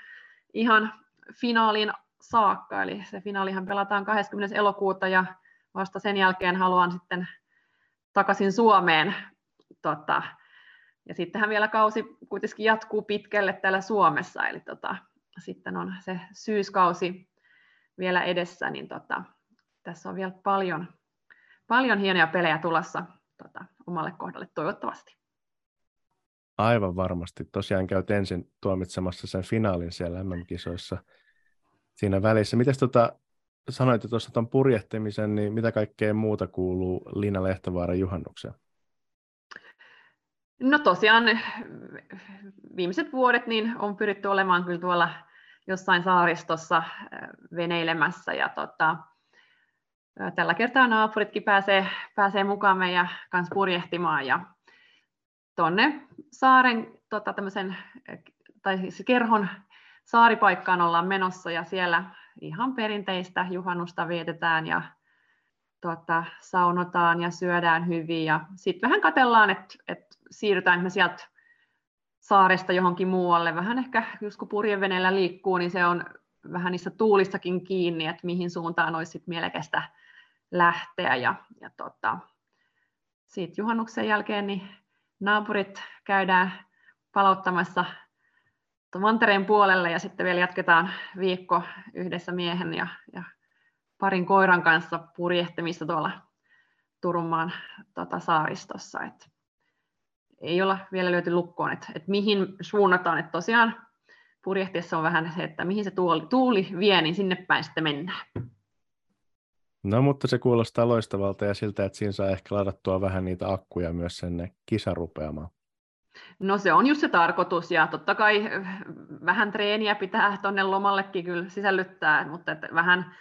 ihan finaaliin saakka, eli se finaalihan pelataan 20. elokuuta ja vasta sen jälkeen haluan sitten takaisin Suomeen tota, ja sittenhän vielä kausi kuitenkin jatkuu pitkälle täällä Suomessa, eli tota, sitten on se syyskausi vielä edessä, niin tota, tässä on vielä paljon, paljon hienoja pelejä tulossa tota, omalle kohdalle toivottavasti. Aivan varmasti. Tosiaan käyt ensin tuomitsemassa sen finaalin siellä MM-kisoissa siinä välissä. Miten tota, sanoit tuossa tuon purjehtimisen, niin mitä kaikkea muuta kuuluu Liina Lehtovaaran juhannukseen? No tosiaan viimeiset vuodet niin on pyritty olemaan kyllä tuolla jossain saaristossa äh, veneilemässä ja tota, tällä kertaa naapuritkin pääsee, pääsee mukaan meidän kanssa purjehtimaan ja tuonne saaren tota, tai siis kerhon saaripaikkaan ollaan menossa ja siellä ihan perinteistä juhannusta vietetään ja tota, saunotaan ja syödään hyvin ja sitten vähän katellaan, että et siirrytään me sieltä saaresta johonkin muualle. Vähän ehkä, just kun purjeveneellä liikkuu, niin se on vähän niissä tuulistakin kiinni, että mihin suuntaan olisi sit mielekästä lähteä. Ja, ja tota, siitä juhannuksen jälkeen niin naapurit käydään palauttamassa mantereen puolelle ja sitten vielä jatketaan viikko yhdessä miehen ja, ja parin koiran kanssa purjehtimista tuolla Turunmaan tota, saaristossa. Et ei olla vielä löyty lukkoon, että, että mihin suunnataan. Että tosiaan purjehtiessa on vähän se, että mihin se tuuli, tuuli vie, niin sinne päin sitten mennään. No mutta se kuulostaa loistavalta ja siltä, että siinä saa ehkä ladattua vähän niitä akkuja myös sen kisarupeamaan. No se on just se tarkoitus ja totta kai vähän treeniä pitää tuonne lomallekin kyllä sisällyttää, mutta että vähän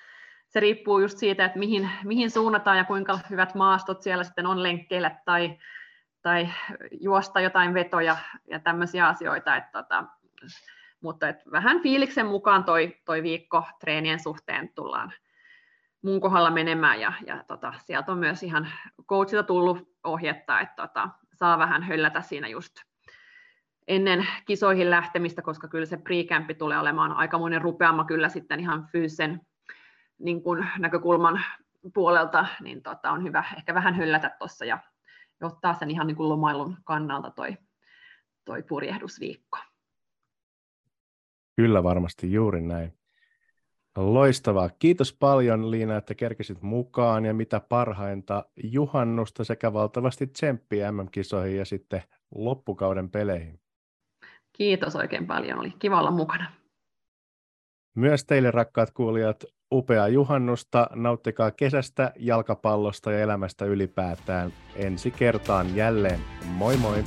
se riippuu just siitä, että mihin, mihin suunnataan ja kuinka hyvät maastot siellä sitten on lenkkeillä tai tai juosta jotain vetoja ja tämmöisiä asioita. Että tota, mutta et vähän fiiliksen mukaan toi, toi viikko treenien suhteen tullaan mun kohdalla menemään ja, ja tota, sieltä on myös ihan coachilta tullut ohjetta, että tota, saa vähän höllätä siinä just ennen kisoihin lähtemistä, koska kyllä se pre tulee olemaan aikamoinen rupeama kyllä sitten ihan fyysisen niin kun näkökulman puolelta, niin tota, on hyvä ehkä vähän höllätä tuossa ja ottaa sen ihan niin kuin lomailun kannalta toi, toi purjehdusviikko. Kyllä varmasti juuri näin. Loistavaa. Kiitos paljon Liina, että kerkesit mukaan ja mitä parhainta juhannusta sekä valtavasti tsemppiä MM-kisoihin ja sitten loppukauden peleihin. Kiitos oikein paljon, oli kiva olla mukana. Myös teille rakkaat kuulijat, upeaa juhannusta, nauttikaa kesästä, jalkapallosta ja elämästä ylipäätään. Ensi kertaan jälleen. Moi moi!